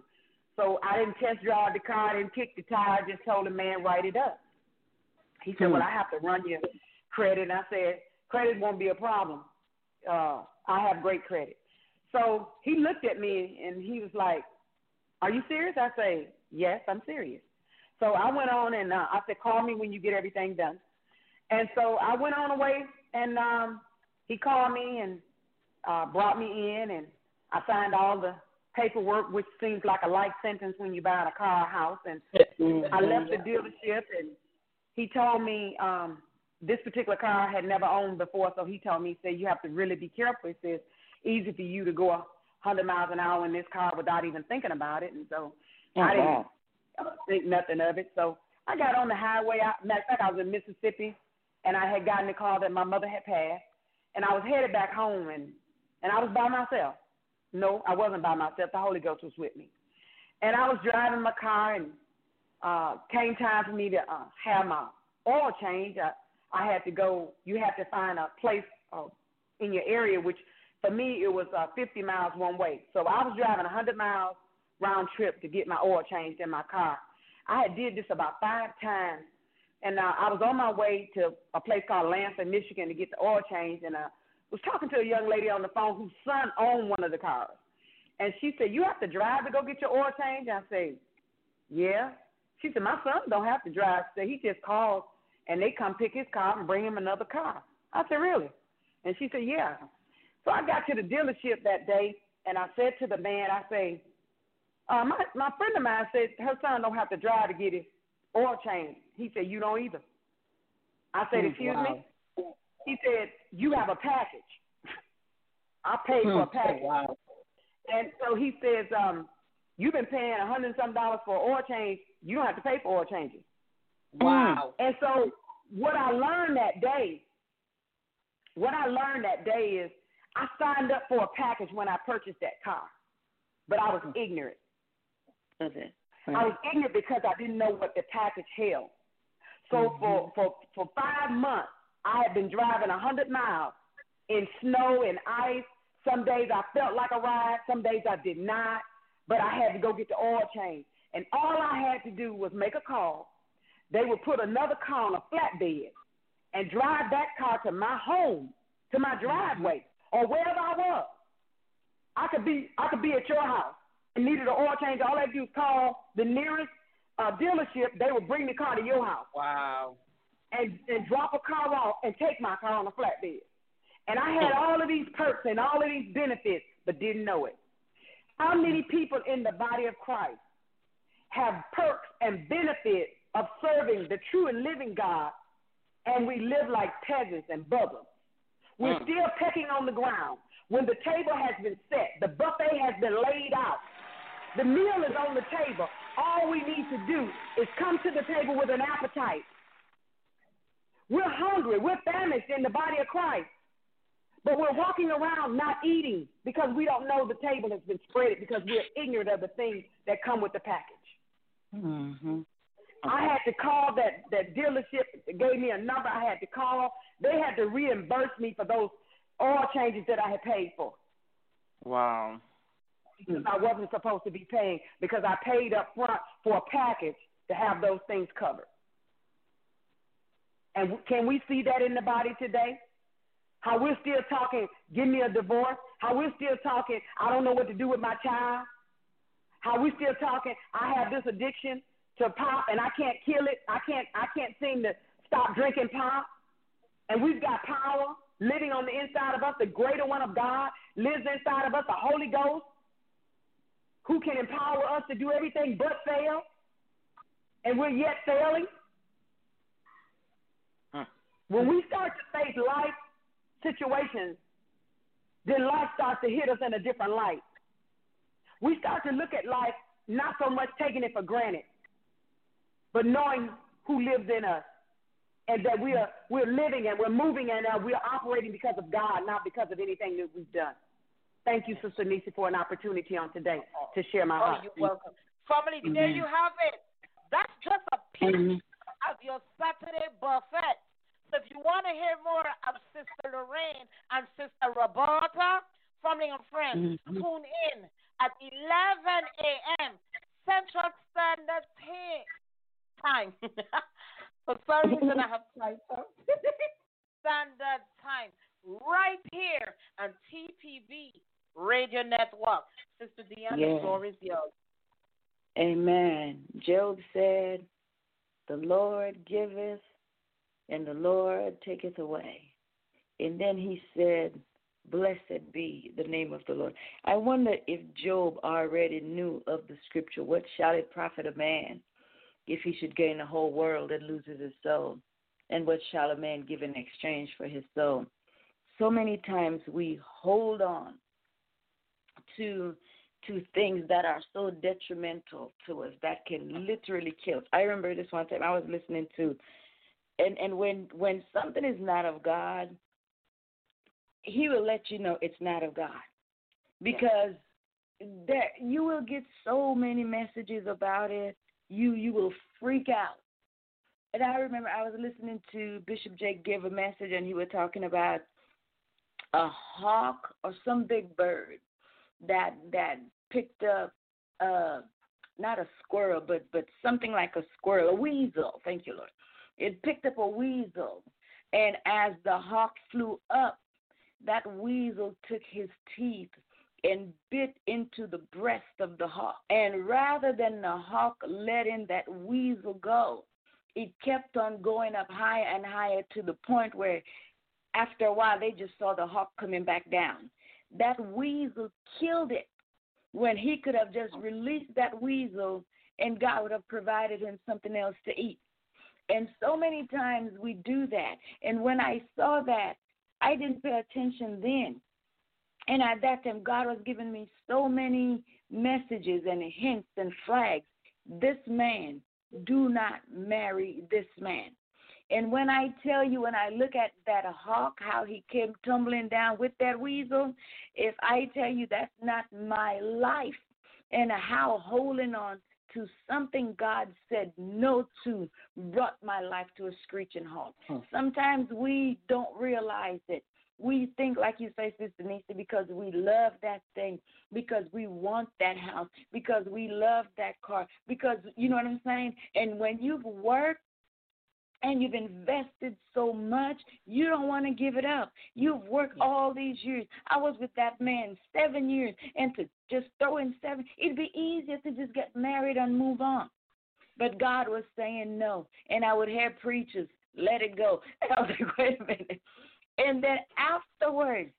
So I didn't test drive the car, I didn't kick the tire, I just told the man write it up. He said, "Well, I have to run your credit." And I said, "Credit won't be a problem. Uh, I have great credit." So he looked at me and he was like, "Are you serious?" I say, "Yes, I'm serious." So I went on and uh, I said, "Call me when you get everything done." And so I went on away, and um, he called me and uh, brought me in, and I signed all the paperwork, which seems like a life sentence when you buy a car or house. And I left the dealership, and he told me um, this particular car I had never owned before, so he told me, he said, you have to really be careful. He says, easy for you to go 100 miles an hour in this car without even thinking about it. And so Oh, I didn't wow. think nothing of it. So I got on the highway. I, matter of fact, I was in Mississippi, and I had gotten the call that my mother had passed, and I was headed back home, and and I was by myself. No, I wasn't by myself. The Holy Ghost was with me, and I was driving my car, and uh, came time for me to uh, have my oil change, I, I had to go. You had to find a place uh, in your area, which for me it was uh, 50 miles one way. So I was driving 100 miles round trip to get my oil changed in my car. I had did this about five times, and uh, I was on my way to a place called Lansing, Michigan, to get the oil changed, and uh, was talking to a young lady on the phone whose son owned one of the cars, and she said, "You have to drive to go get your oil changed." I said, "Yeah." She said, "My son don't have to drive. So he just calls, and they come pick his car and bring him another car." I said, "Really?" And she said, "Yeah." So I got to the dealership that day, and I said to the man, "I say." Uh, my my friend of mine said her son don't have to drive to get his oil change. He said you don't either. I said, Hmm, excuse wow. me. He said you have a package. I paid for a Hmm, package. wow. And so he says, um, you've been paying a hundred and some dollars for oil change. You don't have to pay for oil changes. Wow. And so what I learned that day, what I learned that day is I signed up for a package when I purchased that car, but I was ignorant. Okay. I was ignorant because I didn't know what the package held. So for, for for five months, I had been driving a hundred miles in snow and ice. Some days I felt like a ride, some days I did not. But I had to go get the oil change, and all I had to do was make a call. They would put another car on a flatbed and drive that car to my home, to my driveway, or wherever I was. I could be I could be at your house and needed an oil change. All I do was call the nearest uh, dealership. They would bring the car to your house. Wow. And and drop a car off and take my car on a flatbed. And I had all of these perks and all of these benefits, but didn't know it. How many people in the body of Christ have perks and benefits of serving the true and living God, and we live like peasants and beggars? We're Mm. still pecking on the ground. When the table has been set, the buffet has been laid out, the meal is on the table. All we need to do is come to the table with an appetite. We're hungry. We're famished in the body of Christ. But we're walking around not eating because we don't know the table has been spread because we're ignorant of the things that come with the package. Mm-hmm. I had to call that, that dealership, gave me a number I had to call. They had to reimburse me for those oil changes that I had paid for. Wow. because I wasn't supposed to be paying because I paid up front for a package to have those things covered. And can we see that in the body today? How we're still talking, give me a divorce. How we're still talking, I don't know what to do with my child. How we're still talking, I have this addiction to pop and I can't kill it. I can't I can't seem to stop drinking pop. And we've got power living on the inside of us. The greater one of God lives inside of us, the Holy Ghost, who can empower us to do everything but fail. And we're yet failing. When we start to face life situations, then life starts to hit us in a different light. We start to look at life not so much taking it for granted, but knowing who lives in us and that we are we're living and we're moving and uh, we're operating because of God, not because of anything that we've done. Thank you, Sister Nisi, for an opportunity on today to share my Oh, heart. you're welcome. Family, there you have it. That's just a piece Mhm. of your Saturday buffet. So if you want to hear more of Sister Lorraine and Sister Roberta, family and friends, Mhm. tune in at 11 a.m. Central Standard Ta- Time. For some reason, I have typo. Standard Time, right here on TPV Radio Network. Sister Deanna, Yeah. the floor is yours. Amen. Job said, The Lord giveth and the Lord taketh away. And then he said, Blessed be the name of the Lord. I wonder if Job already knew of the scripture. What shall it profit a man if he should gain the whole world and loses his soul? And what shall a man give in exchange for his soul? So many times we hold on to to things that are so detrimental to us that can literally kill us. I remember this one time I was listening to and and when when something is not of God, he will let you know it's not of God. Because that you will get so many messages about it. You you will freak out. And I remember I was listening to Bishop Jake give a message, and he was talking about a hawk or some big bird that that picked up uh not a squirrel but but something like a squirrel a weasel thank you lord it picked up a weasel. And as the hawk flew up that weasel took his teeth and bit into the breast of the hawk. And rather than the hawk letting that weasel go it kept on going up higher and higher to the point where after a while they just saw the hawk coming back down. That weasel killed it when he could have just released that weasel and God would have provided him something else to eat. And so many times we do that. And when I saw that, I didn't pay attention then. And at that time, God was giving me so many messages and hints and flags. This man, do not marry this man. And when I tell you, when I look at that hawk, how he came tumbling down with that weasel, if I tell you that's not my life, and how holding on to something God said no to brought my life to a screeching halt. Hmm. Sometimes we don't realize it. We think, like you say, Sister Nisa, because we love that thing, because we want that house, because we love that car, because you know what I'm saying? And when you've worked and you've invested so much, you don't want to give it up. You've worked all these years. I was with that man seven years, and to just throw in seven, it'd be easier to just get married and move on. But God was saying no, and I would hear preachers, let it go. And I was like, wait a minute. And then afterwards,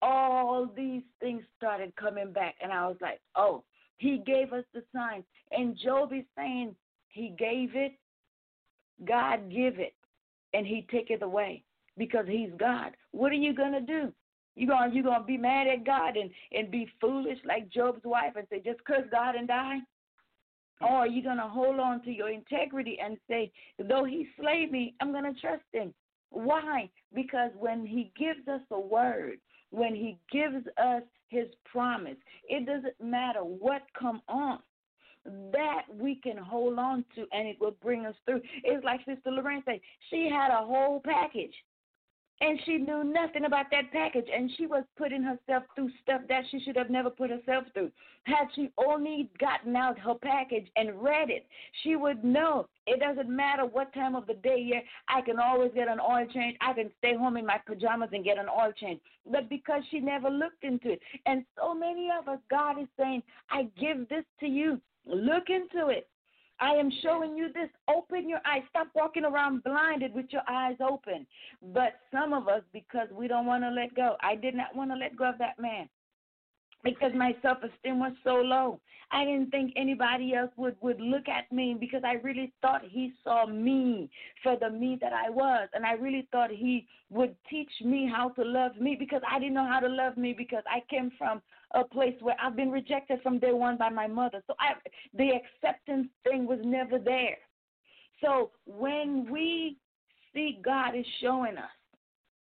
all these things started coming back, and I was like, oh, he gave us the signs. And Job is saying he gave it, God give it, and He take it away because He's God. What are you gonna do? You gonna you gonna be mad at God and and be foolish like Job's wife and say just curse God and die? Or are you gonna hold on to your integrity and say, though He slay me, I'm gonna trust Him? Why? Because when He gives us a word, when He gives us His promise, it doesn't matter what come on that we can hold on to and it will bring us through. It's like Sister Lorraine said, she had a whole package and she knew nothing about that package and she was putting herself through stuff that she should have never put herself through. Had she only gotten out her package and read it, she would know it doesn't matter what time of the day here, I can always get an oil change. I can stay home in my pajamas and get an oil change. But because she never looked into it. And so many of us, God is saying, I give this to you. Look into it. I am showing you this. Open your eyes. Stop walking around blinded with your eyes open. But some of us, because we don't want to let go, I did not want to let go of that man because my self esteem was so low. I didn't think anybody else would would look at me because I really thought he saw me for the me that I was and I really thought he would teach me how to love me because I didn't know how to love me because I came from a place where I've been rejected from day one by my mother. So I the acceptance thing was never there. So when we see God is showing us,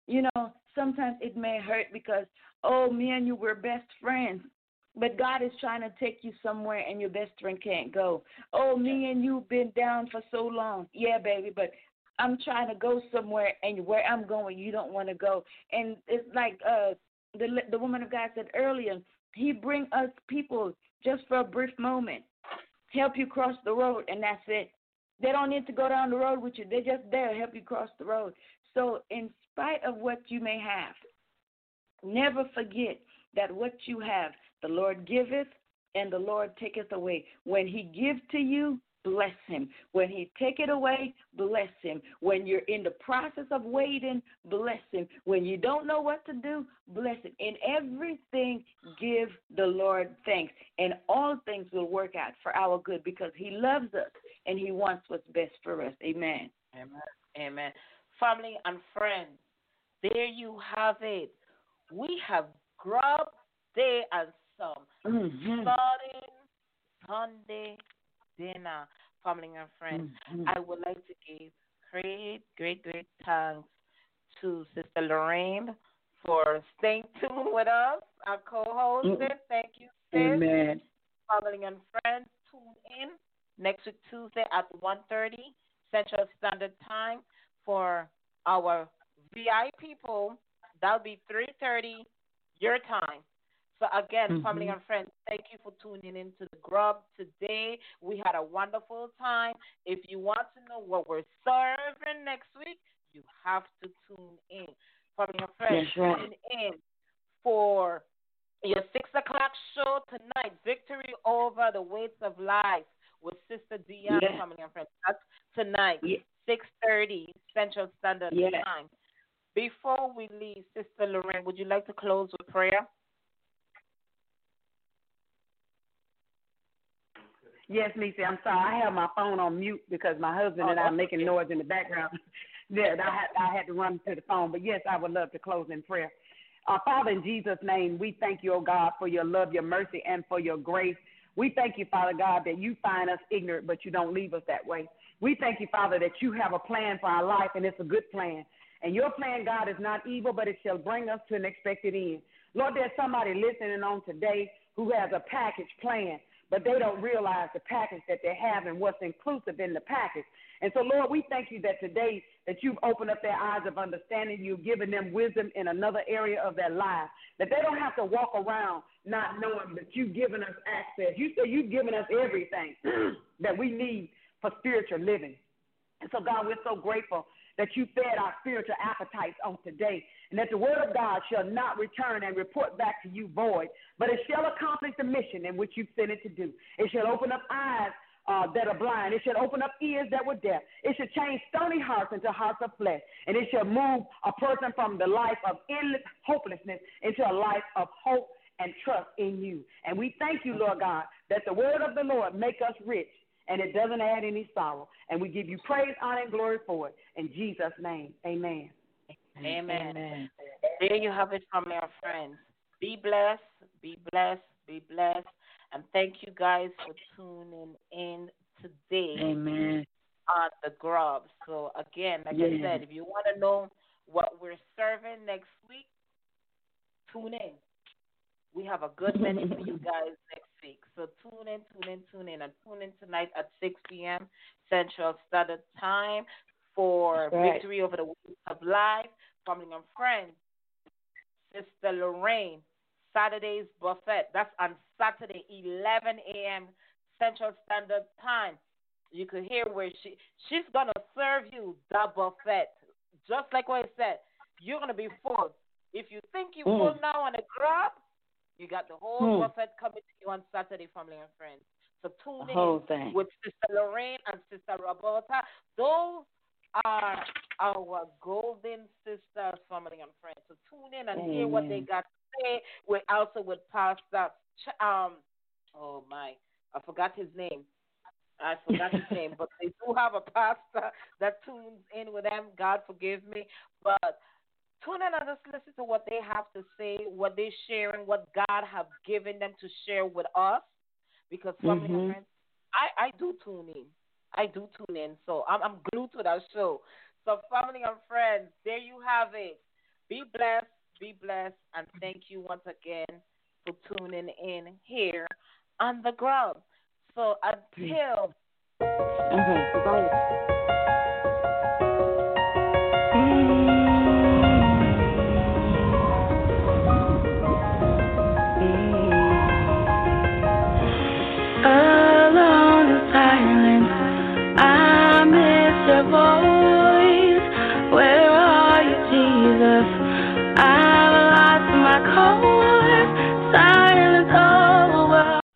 you know, sometimes it may hurt because oh, me and you were best friends. But God is trying to take you somewhere and your best friend can't go. Oh, me and you've been down for so long. Yeah, baby, but I'm trying to go somewhere and where I'm going you don't want to go. And it's like uh the the woman of God said earlier, he bring us people just for a brief moment. Help you cross the road and that's it. They don't need to go down the road with you. They're just there to help you cross the road. So in spite of what you may have, Never forget that what you have, the Lord giveth and the Lord taketh away. When He gives to you, bless Him. When He take it away, bless Him. When you're in the process of waiting, bless Him. When you don't know what to do, bless Him. In everything, give the Lord thanks, and all things will work out for our good because He loves us and He wants what's best for us. Amen. Amen. Amen. Family and friends, there you have it we have grub day and some mm-hmm. starting Sunday dinner, family and friends. Mm-hmm. I would like to give great, great, great thanks to Sister Lorraine for staying tuned with us, our co-host. Mm-hmm. Thank you, sis. Amen. Family and friends, tune in next week Tuesday at 1.30 Central Standard Time. For our VI people, that'll be 3:30 your time. So again, Mm-hmm. family and friends, thank you for tuning in to the Grub today. We had a wonderful time. If you want to know what we're serving next week, you have to tune in. Family and friends, right. tune in for your six o'clock show tonight, Victory Over the Weights of Life with Sister Dion, Yeah. family and friends. That's tonight, Yeah. six thirty Central Standard Yeah. Time. Before we leave, Sister Lorraine, would you like to close with prayer? Yes, Nisi, I'm sorry. I have my phone on mute because my husband and I are making noise in the background. yeah, I had I had to run to the phone. But yes, I would love to close in prayer. Uh, Father, in Jesus' name, we thank you, oh God, for your love, your mercy, and for your grace. We thank you, Father God, that you find us ignorant, but you don't leave us that way. We thank you, Father, that you have a plan for our life, and it's a good plan. And your plan, God, is not evil, but it shall bring us to an expected end. Lord, there's somebody listening on today who has a package plan, but they don't realize the package that they have and what's inclusive in the package. And so, Lord, we thank you that today that you've opened up their eyes of understanding. You've given them wisdom in another area of their life. That they don't have to walk around not knowing that you've given us access. You say you've given us everything that we need for spiritual living. And so, God, we're so grateful that you fed our spiritual appetites on today, and that the word of God shall not return and report back to you void, but it shall accomplish the mission in which you've sent it to do. It shall open up eyes uh, that are blind. It shall open up ears that were deaf. It shall change stony hearts into hearts of flesh, and it shall move a person from the life of endless hopelessness into a life of hope and trust in you. And we thank you, Lord God, that the word of the Lord make us rich and it doesn't add any sorrow. And we give you praise, honor, and glory for it. In Jesus' name, amen. Amen. There you have it from our friends. Be blessed, be blessed, be blessed. And thank you guys for tuning in today Amen. on the grub. So again, like I said, if you want to know what we're serving next week, tune in. We have a good menu for you guys next week. So tune in, tune in, tune in, and tune in tonight at 6 p.m. Central Standard Time for right. Victory Over the Wings of Life, Family and Friends. Sister Lorraine, Saturday's Buffet. That's on Saturday, 11 a.m. Central Standard Time. You could hear where she she's gonna serve you the buffet, just like what I said. You're gonna be full. If you think you're full Mm. now on the grub, you got the whole Mm. buffet coming to you on Saturday, family and friends. So tune in with Sister Lorraine and Sister Roberta. Those are our golden sisters, family and friends. So tune in and hear what they got to say. We're also with Pastor, Ch- um, oh my, I forgot his name. I forgot his name, but they do have a pastor that tunes in with them. God forgive me, but tune in and just listen to what they have to say, what they're sharing, what God have given them to share with us. Because family and Mhm. friends, I I do tune in. I do tune in, so I'm I'm glued to that show. So family and friends, there you have it. Be blessed, be blessed, and thank you once again for tuning in here on the grub. So until Okay. Bye.